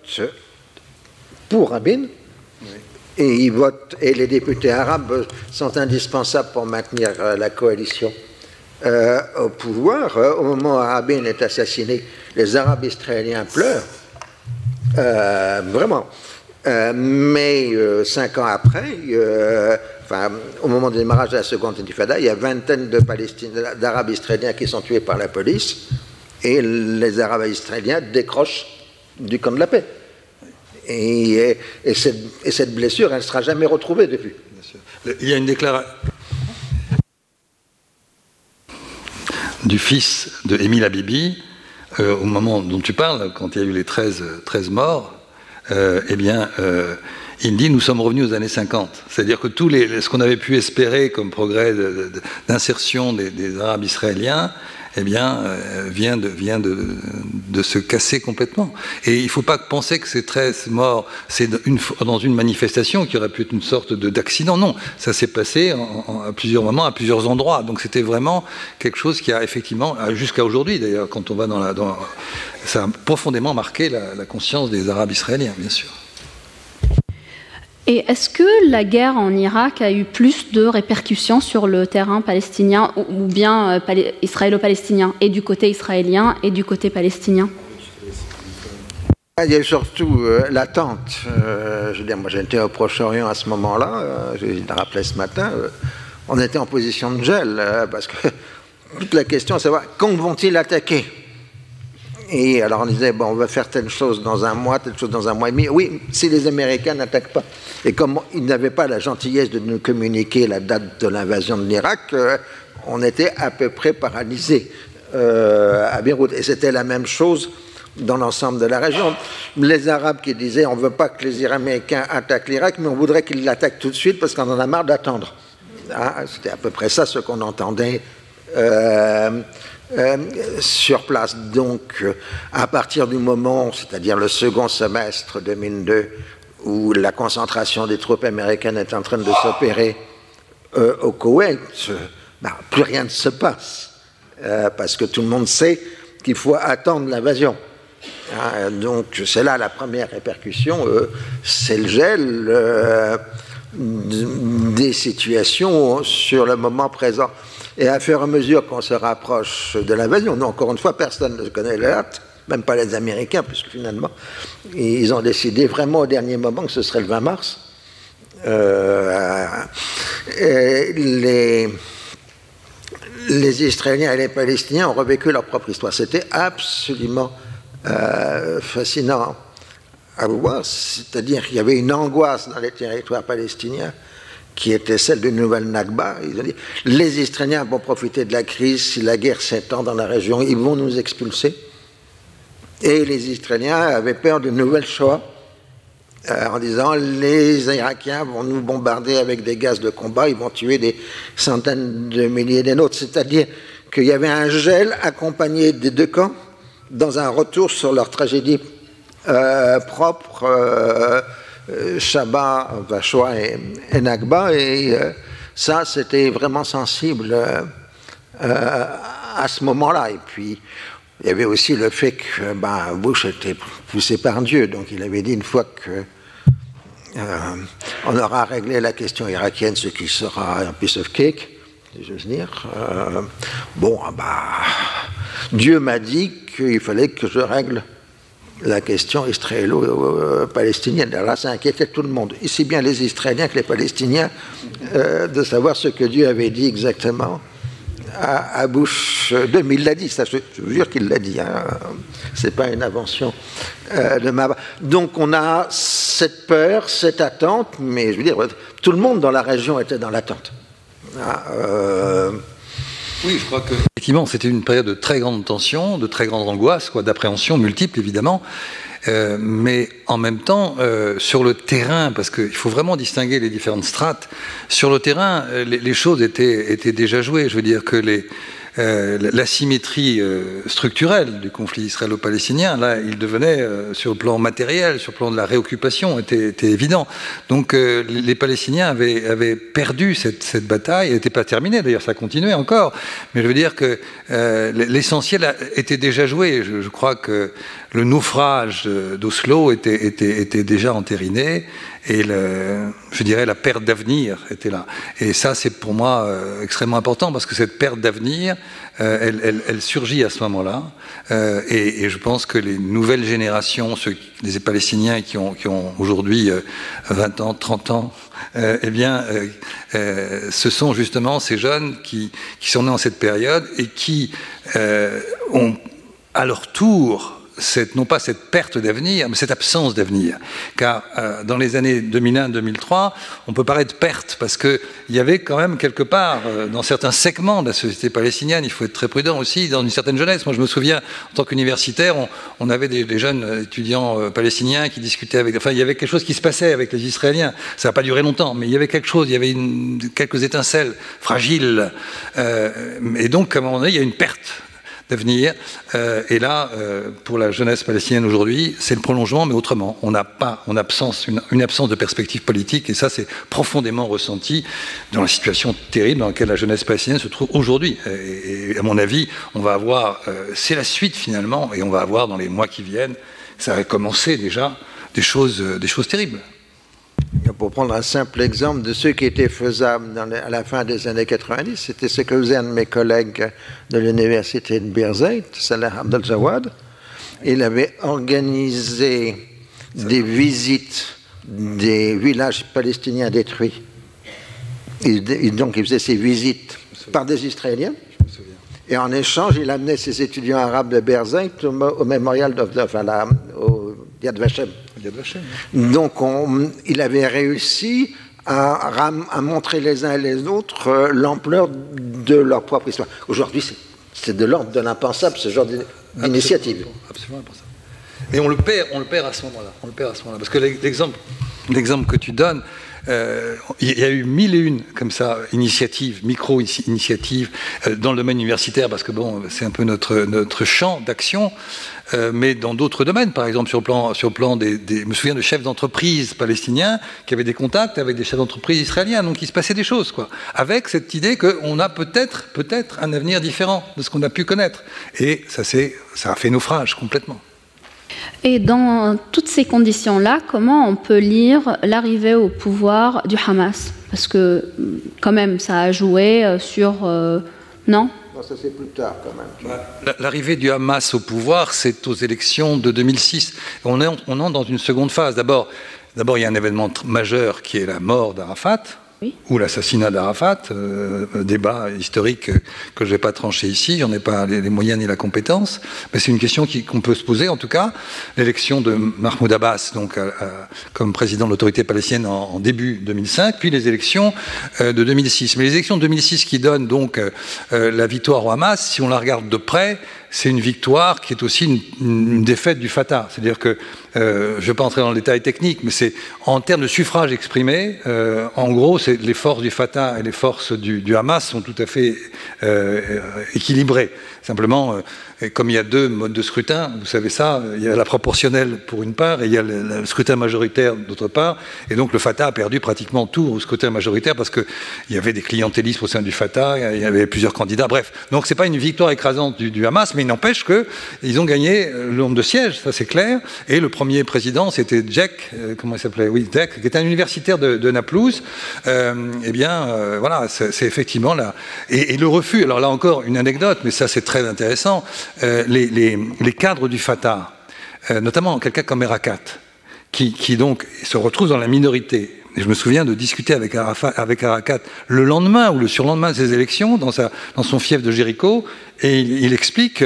[SPEAKER 4] pour Rabin. Et, il vote, et les députés arabes sont indispensables pour maintenir euh, la coalition euh, au pouvoir. au moment où Rabin est assassiné, les Arabes israéliens pleurent. vraiment. mais cinq ans après, enfin, au moment du démarrage de la seconde intifada, il y a vingtaine d'Arabes israéliens qui sont tués par la police et les Arabes israéliens décrochent du camp de la paix. Et, cette, blessure, elle ne sera jamais retrouvée depuis.
[SPEAKER 3] Il y a une déclaration du fils de Émile Habibi, euh, au moment dont tu parles, quand il y a eu les 13, 13 morts, euh, eh bien, euh, il dit nous sommes revenus aux années 50. C'est-à-dire que tout ce qu'on avait pu espérer comme progrès d'insertion des, Arabes israéliens, eh bien, euh, vient, de, vient de, de, se casser complètement. Et il ne faut pas penser que ces 13 morts, c'est dans une manifestation qui aurait pu être une sorte d'accident. Non, ça s'est passé à plusieurs moments, à plusieurs endroits. Donc c'était vraiment quelque chose qui a effectivement, jusqu'à aujourd'hui d'ailleurs, quand on va dans la... Ça a profondément marqué la conscience des Arabes israéliens, bien sûr.
[SPEAKER 2] Et est-ce que la guerre en Irak a eu plus de répercussions sur le terrain palestinien ou bien euh, israélo-palestinien, et du côté israélien et du côté palestinien?
[SPEAKER 4] Il y a surtout euh, l'attente. Euh, je veux dire, moi j'étais au Proche-Orient à ce moment-là, je l'ai rappelé ce matin. on était en position de gel, parce que *laughs* toute la question, c'est savoir quand vont-ils attaquer? Et alors on disait, bon, on va faire telle chose dans un mois, telle chose dans un mois et demi. Oui, si les Américains n'attaquent pas. Et comme ils n'avaient pas la gentillesse de nous communiquer la date de l'invasion de l'Irak, euh, on était à peu près paralysés euh, à Beyrouth. Et c'était la même chose dans l'ensemble de la région. Les Arabes qui disaient on ne veut pas que les Américains attaquent l'Irak, mais on voudrait qu'ils l'attaquent tout de suite parce qu'on en a marre d'attendre. Ah, c'était à peu près ça ce qu'on entendait euh, euh, sur place. Donc, à partir du moment, c'est-à-dire le second semestre 2002, où la concentration des troupes américaines est en train de s'opérer euh, au Koweït, bah, plus rien ne se passe, parce que tout le monde sait qu'il faut attendre l'invasion. Ah, donc c'est là la première répercussion, c'est le gel des situations sur le moment présent. Et à fur et à mesure qu'on se rapproche de l'invasion, non, encore une fois, personne ne connaît date, même pas les Américains, puisque finalement, ils ont décidé vraiment au dernier moment que ce serait le 20 mars. Euh, les, les Israéliens et les Palestiniens ont revécu leur propre histoire. C'était absolument euh, fascinant à voir, c'est-à-dire qu'il y avait une angoisse dans les territoires palestiniens qui était celle d'une nouvelle Nakba. Ils ont dit les Israéliens vont profiter de la crise, si la guerre s'étend dans la région, ils vont nous expulser. Et les Israéliens avaient peur d'une nouvelle Shoah euh, en disant les Irakiens vont nous bombarder avec des gaz de combat, ils vont tuer des centaines de milliers des nôtres. C'est-à-dire qu'il y avait un gel accompagné des deux camps dans un retour sur leur tragédie euh, propre, euh, Shabbat, Vachoua et, Nagba, et euh, ça, c'était vraiment sensible à ce moment-là. Et puis, il y avait aussi le fait que ben, Bush était poussé par Dieu, donc il avait dit une fois que on aura réglé la question irakienne, ce qui sera un piece of cake, si j'ose dire. bon, ah bah, Dieu m'a dit qu'il fallait que je règle la question israélo-palestinienne. Alors là, ça inquiétait tout le monde, ici bien les Israéliens que les Palestiniens, euh, de savoir ce que Dieu avait dit exactement à, à Bush 2000. Il l'a dit, je, vous jure qu'il l'a dit. Hein. C'est pas une invention euh, de ma. Donc on a cette peur, cette attente, mais je veux dire, tout le monde dans la région était dans l'attente. Ah, euh,
[SPEAKER 3] oui, je crois que effectivement, c'était une période de très grande tension, de très grande angoisse, quoi, d'appréhension multiple évidemment. Euh, mais en même temps, euh, sur le terrain, parce qu'il faut vraiment distinguer les différentes strates, sur le terrain, euh, les, les, choses étaient, étaient déjà jouées. Je veux dire que les, euh, l'asymétrie euh, structurelle du conflit israélo-palestinien, là, il devenait, euh, sur le plan matériel, sur le plan de la réoccupation, était, évident. Donc les Palestiniens avaient, perdu cette, bataille, elle n'était pas terminée, d'ailleurs ça continuait encore, mais je veux dire que l'essentiel était déjà joué. Je, je, crois que le naufrage d'Oslo était, était déjà entériné, et le, je dirais la perte d'avenir était là. Et ça, c'est pour moi euh, extrêmement important parce que cette perte d'avenir, euh, elle, elle, elle, surgit à ce moment-là. Euh, et, je pense que les nouvelles générations, ceux, les Palestiniens qui ont, qui ont aujourd'hui 20 ans, 30 ans, eh bien, ce sont justement ces jeunes qui, qui, sont nés en cette période et qui ont à leur tour non pas cette perte d'avenir, mais cette absence d'avenir. Car euh, dans les années 2001-2003, on peut parler de perte, parce qu'il y avait quand même quelque part, euh, dans certains segments de la société palestinienne, il faut être très prudent aussi, dans une certaine jeunesse. Moi, je me souviens, en tant qu'universitaire, on, avait des, jeunes étudiants euh, palestiniens qui discutaient avec... Enfin, il y avait quelque chose qui se passait avec les Israéliens. Ça n'a pas duré longtemps, mais il y avait quelque chose, il y avait quelques étincelles fragiles. Et donc, à un moment donné, il y a une perte d'avenir. Euh, et là, euh, pour la jeunesse palestinienne aujourd'hui, c'est le prolongement, mais autrement. On n'a pas on absence, une, absence de perspective politique, et ça, c'est profondément ressenti dans la situation terrible dans laquelle la jeunesse palestinienne se trouve aujourd'hui. Et, et, à mon avis, on va avoir, euh, c'est la suite finalement, et on va avoir dans les mois qui viennent, ça va commencer déjà, des choses, des choses terribles.
[SPEAKER 4] Pour prendre un simple exemple de ce qui était faisable à la fin des années 90, c'était ce que faisait un de mes collègues de l'université de Birzeit, Salah Abdel Jawad. Il avait organisé des visites des villages palestiniens détruits donc, il faisait ses visites par des Israéliens. Et en échange, il amenait ses étudiants arabes de Berzin au, mémorial de, enfin, au Yad Vashem. Donc, il avait réussi à, à, montrer les uns et les autres euh, l'ampleur de leur propre histoire. Aujourd'hui, c'est de l'ordre de l'impensable, ce genre d'initiative.
[SPEAKER 3] Absolument, impensable. Mais on le perd, on le perd à ce moment-là. On le perd à ce moment-là. Parce que l'exemple que tu donnes, euh, il y a eu mille et une comme ça initiatives, micro-initiatives euh, dans le domaine universitaire, parce que bon, c'est un peu notre, notre champ d'action. Euh, mais dans d'autres domaines, par exemple sur le plan, sur plan des, Je me souviens de chefs d'entreprise palestiniens qui avaient des contacts avec des chefs d'entreprise israéliens, donc il se passait des choses, quoi. Avec cette idée qu'on a peut-être, peut-être un avenir différent de ce qu'on a pu connaître. Et ça, ça a fait naufrage complètement.
[SPEAKER 2] Et dans toutes ces conditions-là, comment on peut lire l'arrivée au pouvoir du Hamas? Parce que quand même, ça a joué euh, sur... Euh, non?
[SPEAKER 4] Ça c'est plus tard quand même.
[SPEAKER 3] L'arrivée du Hamas au pouvoir, c'est aux élections de 2006. On est, on entre dans une seconde phase. D'abord, d'abord, il y a un événement majeur qui est la mort d'Arafat, ou l'assassinat d'Arafat, euh, débat historique que je ne vais pas trancher ici, j'en ai pas les, moyens ni la compétence, mais c'est une question qu'on peut se poser en tout cas. L'élection de Mahmoud Abbas, donc euh, euh, comme président de l'autorité palestinienne en, début 2005, puis les élections de 2006. Mais les élections de 2006 qui donnent donc la victoire au Hamas, si on la regarde de près, c'est une victoire qui est aussi une, défaite du Fatah. C'est-à-dire que, euh, je ne vais pas entrer dans le détail technique, mais c'est en termes de suffrage exprimé, euh, en gros, c'est les forces du Fatah et les forces du, Hamas sont tout à fait euh, équilibrées. Simplement, comme il y a deux modes de scrutin, vous savez ça, il y a la proportionnelle pour une part et il y a le, scrutin majoritaire d'autre part. Et donc le Fatah a perdu pratiquement tout au scrutin majoritaire parce qu'il y avait des clientélistes au sein du Fatah, il y avait plusieurs candidats. Bref, donc c'est pas une victoire écrasante du, Hamas, mais il n'empêche qu'ils ont gagné le nombre de sièges, ça c'est clair. Et le premier président, c'était Jack, euh, comment il s'appelait? Oui, Jack, qui était un universitaire de, Naplouse. Euh, eh bien, euh, voilà, c'est effectivement là. Et, et le refus, alors là encore, une anecdote, mais ça c'est très intéressant, euh, les, cadres du Fatah, euh, notamment quelqu'un comme Erakat, qui, donc se retrouve dans la minorité. Je me souviens de discuter avec, avec Arakat le lendemain ou le surlendemain de ces élections dans, son fief de Jéricho, et il, explique.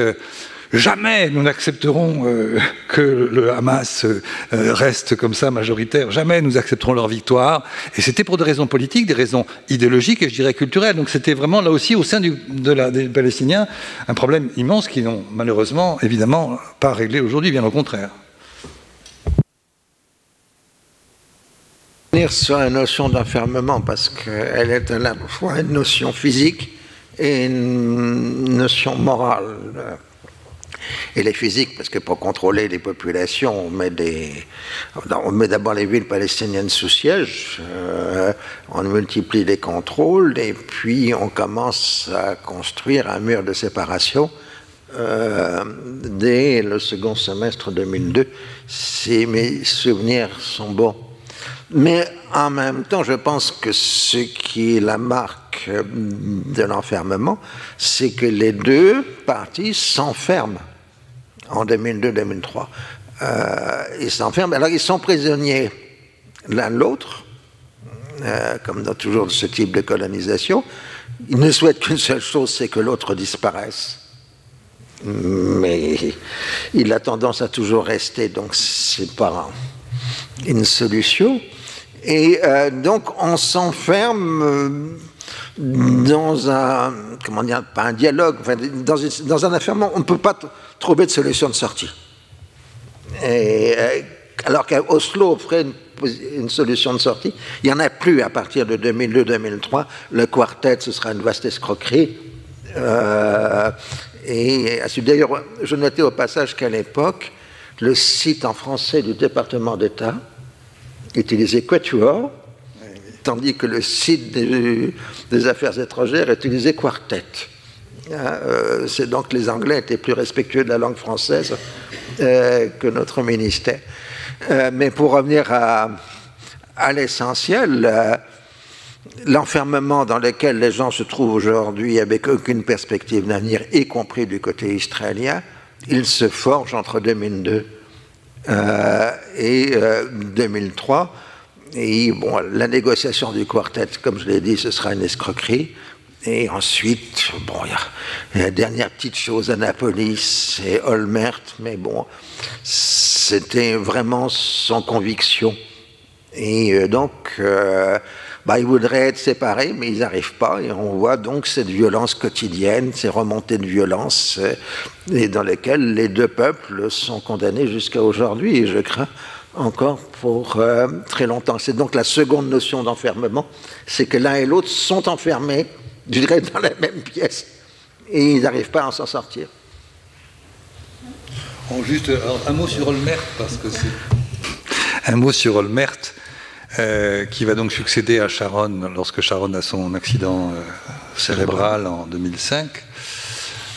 [SPEAKER 3] Jamais nous n'accepterons euh, que le Hamas euh, reste comme ça majoritaire. Jamais nous accepterons leur victoire. Et c'était pour des raisons politiques, des raisons idéologiques et je dirais culturelles. Donc c'était vraiment là aussi au sein de la, des Palestiniens un problème immense qui n'ont malheureusement évidemment pas réglé aujourd'hui, bien au contraire.
[SPEAKER 4] sur la notion d'enfermement parce qu'elle est à la fois une notion physique et une notion morale. Et les physiques, parce que pour contrôler les populations, on met, met d'abord les villes palestiniennes sous siège, euh, on multiplie les contrôles, et puis on commence à construire un mur de séparation euh, dès le second semestre 2002, si mes souvenirs sont bons. Mais en même temps, je pense que ce qui est la marque de l'enfermement, c'est que les deux parties s'enferment en 2002-2003. Euh, ils s'enferment. Alors ils sont prisonniers l'un de l'autre, euh, comme dans toujours ce type de colonisation. Ils ne souhaitent qu'une seule chose, c'est que l'autre disparaisse. Mais il a tendance à toujours rester, donc c'est pas une solution. Et euh, donc on s'enferme dans un, comment dire, pas un dialogue, dans, dans, un enfermement, on ne peut pas trouver de solution de sortie. Et, euh, alors qu'à Oslo offrait une, solution de sortie, il n'y en a plus à partir de 2002-2003. Le quartet, ce sera une vaste escroquerie. Euh, et d'ailleurs, je notais au passage qu'à l'époque, le site en français du département d'État utilisait Quatuor, tandis que le site des, affaires étrangères utilisait Quartet. Hein, euh, c'est donc les Anglais étaient plus respectueux de la langue française euh, que notre ministère. Euh, mais pour revenir à l'essentiel, l'enfermement dans lequel les gens se trouvent aujourd'hui avec aucune perspective d'avenir, y compris du côté israélien, il se forge entre 2002 et 2003 Et bon, la négociation du quartet, comme je l'ai dit, ce sera une escroquerie. Et ensuite, bon, il y, a la dernière petite chose, Annapolis et Olmert, mais bon, c'était vraiment sans conviction. Et euh, donc, euh, bah, ils voudraient être séparés, mais ils n'arrivent pas. Et on voit donc cette violence quotidienne, ces remontées de violence, euh, et dans lesquelles les deux peuples sont condamnés jusqu'à aujourd'hui, je crains encore pour très longtemps. C'est donc la seconde notion d'enfermement, c'est que l'un et l'autre sont enfermés je dirais, dans la même pièce. Et ils n'arrivent pas à s'en sortir.
[SPEAKER 3] juste un mot sur Olmert, parce que c'est. Un mot sur Olmert, euh, qui va donc succéder à Sharon lorsque Sharon a son accident euh, cérébral en 2005,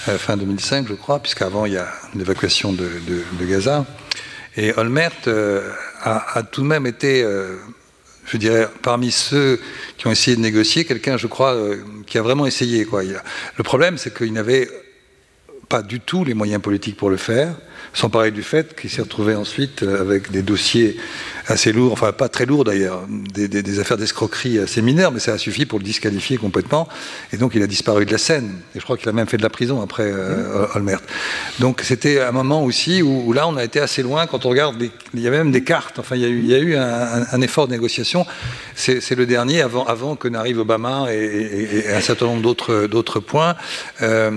[SPEAKER 3] euh, fin 2005, je crois, puisqu'avant il y a l'évacuation de, de, Gaza. Et Olmert a, a, tout de même été je dirais, parmi ceux qui ont essayé de négocier, quelqu'un, je crois, euh, qui a vraiment essayé. Le problème, c'est qu'il n'avait pas du tout les moyens politiques pour le faire, sans parler du fait qu'il s'est retrouvé ensuite euh, avec des dossiers assez lourd, enfin pas très lourd d'ailleurs, des, affaires d'escroquerie assez mineures, mais ça a suffi pour le disqualifier complètement. Et donc il a disparu de la scène. Et je crois qu'il a même fait de la prison après euh, Olmert. Donc c'était un moment aussi où, là on a été assez loin quand on regarde, il y avait même des cartes, enfin il y a eu, il y a eu un, effort de négociation. C'est le dernier avant, avant que n'arrive Obama et, un certain nombre d'autres points. Euh,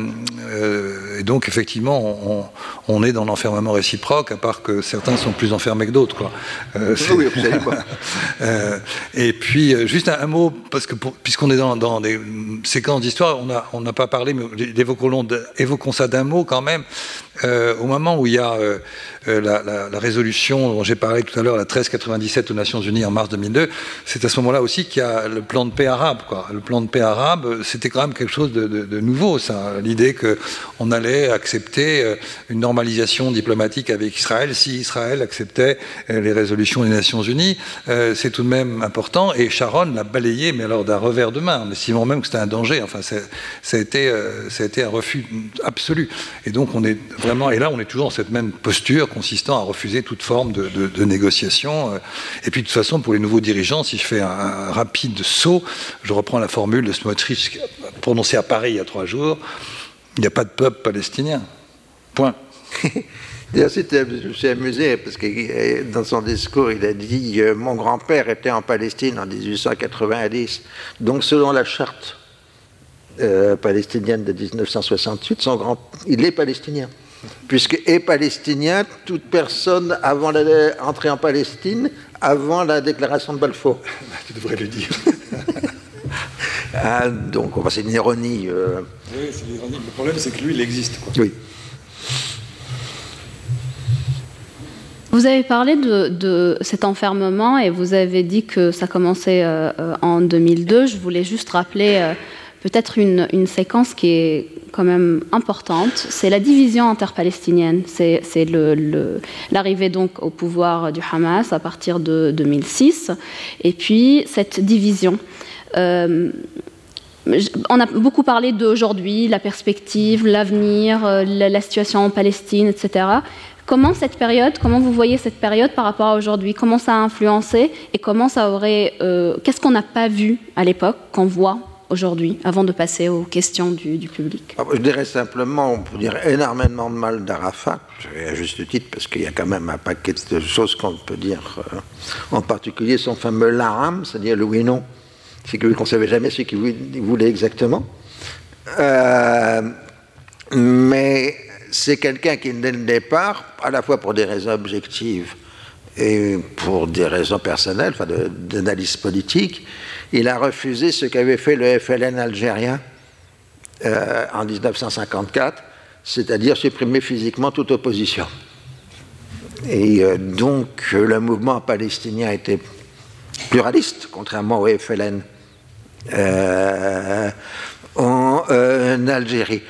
[SPEAKER 3] euh, et donc effectivement on, on est dans l'enfermement réciproque, à part que certains sont plus enfermés que d'autres. *laughs* Euh, et puis, euh, juste un, mot, parce que puisqu'on est dans, des séquences d'histoire, on n'a pas parlé, mais évoquons ça d'un mot quand même. Euh, au moment où il y a la, résolution dont j'ai parlé tout à l'heure, la 1397 aux Nations Unies en mars 2002, c'est à ce moment-là aussi qu'il y a le plan de paix arabe. Le plan de paix arabe, c'était quand même quelque chose de, nouveau, ça. L'idée qu'on allait accepter une normalisation diplomatique avec Israël si Israël acceptait les résolutions Nations Unies. c'est tout de même important. Et Sharon l'a balayé, mais alors d'un revers de main, en estimant même que c'était un danger. Enfin, ça a, été, ça a été un refus absolu. Et donc, on est vraiment, et là, on est toujours dans cette même posture consistant à refuser toute forme de, négociation. Et puis, de toute façon, pour les nouveaux dirigeants, si je fais un, rapide saut, je reprends la formule de Smotrich prononcée à Paris il y a trois jours il n'y a pas de peuple palestinien. Point. *laughs*
[SPEAKER 4] je me suis amusé parce que dans son discours, il a dit euh, Mon grand-père était en Palestine en 1890. Donc, selon la charte euh, palestinienne de 1968, son grand, il est palestinien puisque est palestinien toute personne avant l'entrée en Palestine, avant la déclaration de Balfour.
[SPEAKER 3] tu devrais le dire. *laughs*
[SPEAKER 4] ah, donc, c'est une ironie.
[SPEAKER 3] Euh. Oui, c'est une ironie. Le problème, c'est que lui, il existe.
[SPEAKER 4] Oui.
[SPEAKER 2] Vous avez parlé de, cet enfermement et vous avez dit que ça commençait euh, euh, en 2002. Je voulais juste rappeler peut-être une, séquence qui est quand même importante, c'est la division interpalestinienne. C'est l'arrivée donc au pouvoir du Hamas à partir de 2006, et puis cette division. Euh, on a beaucoup parlé d'aujourd'hui, la perspective, l'avenir, euh, la, situation en Palestine, etc. Comment cette période, comment vous voyez cette période par rapport à aujourd'hui? Comment ça a influencé et comment ça aurait, euh, qu'est-ce qu'on n'a pas vu à l'époque qu'on voit aujourd'hui, avant de passer aux questions du, public?
[SPEAKER 4] Ah, Je dirais simplement, on peut dire énormément de mal d'Arafat, à juste titre, parce qu'il y a quand même un paquet de choses qu'on peut dire, euh, en particulier son fameux laram, c'est-à-dire le oui-non, c'est qu'on ne savait jamais ce qu'il voulait exactement. Euh, mais c'est quelqu'un qui, dès le départ, à la fois pour des raisons objectives et pour des raisons personnelles, enfin d'analyse politique, il a refusé ce qu'avait fait le FLN algérien euh, en 1954, c'est-à-dire supprimer physiquement toute opposition. Et euh, donc le mouvement palestinien était pluraliste, contrairement au FLN euh, en Algérie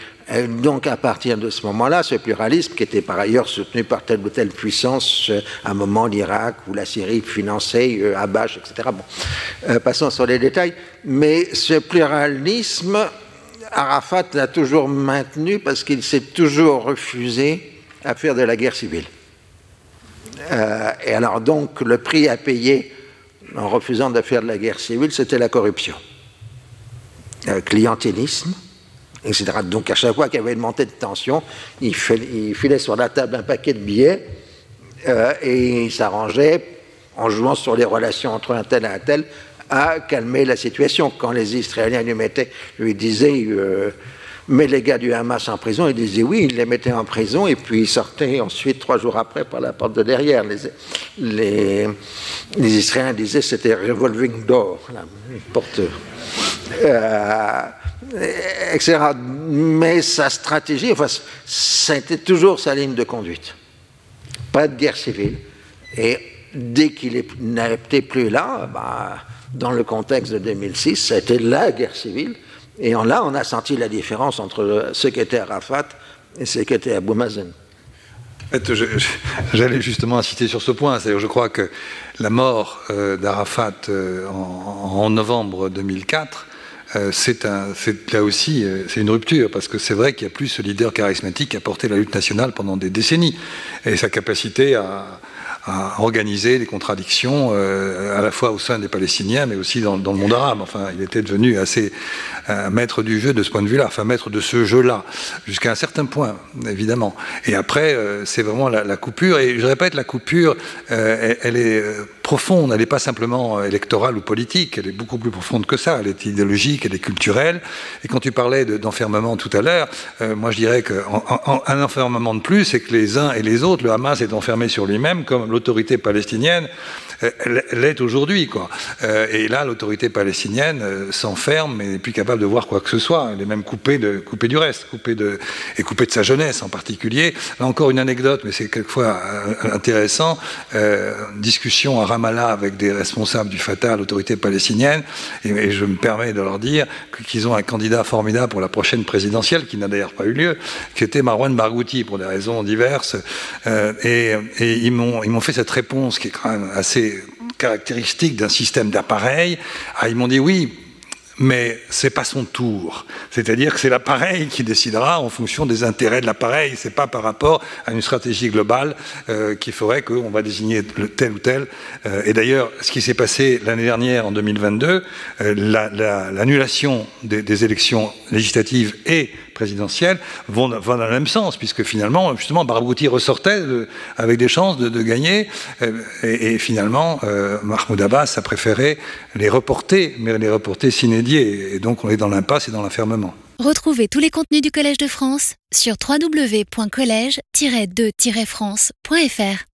[SPEAKER 4] donc à partir de ce moment-là, ce pluralisme, qui était par ailleurs soutenu par telle ou telle puissance, euh, à un moment l'Irak ou la Syrie finançait euh, Abache, etc. Bon, euh, passons sur les détails. Mais ce pluralisme, Arafat l'a toujours maintenu parce qu'il s'est toujours refusé à faire de la guerre civile. et alors donc le prix à payer en refusant de faire de la guerre civile, c'était la corruption, le clientélisme, Donc à chaque fois qu'il y avait une montée de tension, il, filait sur la table un paquet de billets euh, et il s'arrangeait en jouant sur les relations entre un tel et un tel à calmer la situation. Quand les Israéliens lui, mettaient, lui disaient euh, Mets les gars du Hamas en prison, il disait oui, il les mettait en prison et puis il sortait ensuite trois jours après par la porte de derrière. Les, les, Israéliens disaient c'était revolving door, la porte. Euh, etc. Mais sa stratégie, enfin, été toujours sa ligne de conduite. Pas de guerre civile. Et dès qu'il n'était plus là, bah, dans le contexte de 2006, ça a été la guerre civile. Et là, on a senti la différence entre ce qu'était Arafat et ce qu'était Abou Mazen.
[SPEAKER 3] J'allais justement insister sur ce point. C'est-à-dire, je crois que la mort euh, d'Arafat euh, en, novembre 2004 euh, c'est là aussi c'est une rupture parce que c'est vrai qu'il n'y a plus ce leader charismatique qui a porté la lutte nationale pendant des décennies et sa capacité à, organiser des contradictions euh, à la fois au sein des Palestiniens, mais aussi dans, le monde arabe. Enfin, il était devenu assez euh, maître du jeu de ce point de vue-là, enfin maître de ce jeu-là, jusqu'à un certain point, évidemment. Et après, euh, c'est vraiment la, coupure. Et je répète, la coupure, elle, est profonde. Elle n'est pas simplement électorale ou politique. Elle est beaucoup plus profonde que ça. Elle est idéologique, elle est culturelle. Et quand tu parlais d'enfermement tout à l'heure, moi je dirais qu'un enfermement de plus, c'est que les uns et les autres, le Hamas est enfermé sur lui-même comme l'autorité palestinienne l'est aujourd'hui. Quoi. Euh, et là, l'autorité palestinienne euh, s'enferme et n'est plus capable de voir quoi que ce soit. Elle est même coupée, du reste, coupée de, et coupée de sa jeunesse en particulier. Là encore une anecdote, mais c'est quelquefois euh, intéressant. discussion à Ramallah avec des responsables du Fatah, l'autorité palestinienne, et, je me permets de leur dire qu'ils ont un candidat formidable pour la prochaine présidentielle, qui n'a d'ailleurs pas eu lieu, qui était Marwan Barghouti, pour des raisons diverses. et, et ils m'ont fait cette réponse qui est quand même assez caractéristique d'un système d'appareil. Ah, ils m'ont dit oui, mais c'est pas son tour. C'est-à-dire que c'est l'appareil qui décidera en fonction des intérêts de l'appareil. C'est pas par rapport à une stratégie globale euh, qui ferait qu'on va désigner tel ou tel. Euh, et d'ailleurs, ce qui s'est passé l'année dernière, en 2022, euh, l'annulation des, des, élections législatives et présidentielles vont, dans le même sens, puisque finalement, justement, Barghouti ressortait avec des chances de, gagner, euh, et, finalement, euh, Mahmoud Abbas a préféré les reporter, mais les reporter s'inédier, et donc on est dans l'impasse et dans l'enfermement.
[SPEAKER 1] Retrouvez tous les contenus du Collège de France sur www.colège-2-france.fr.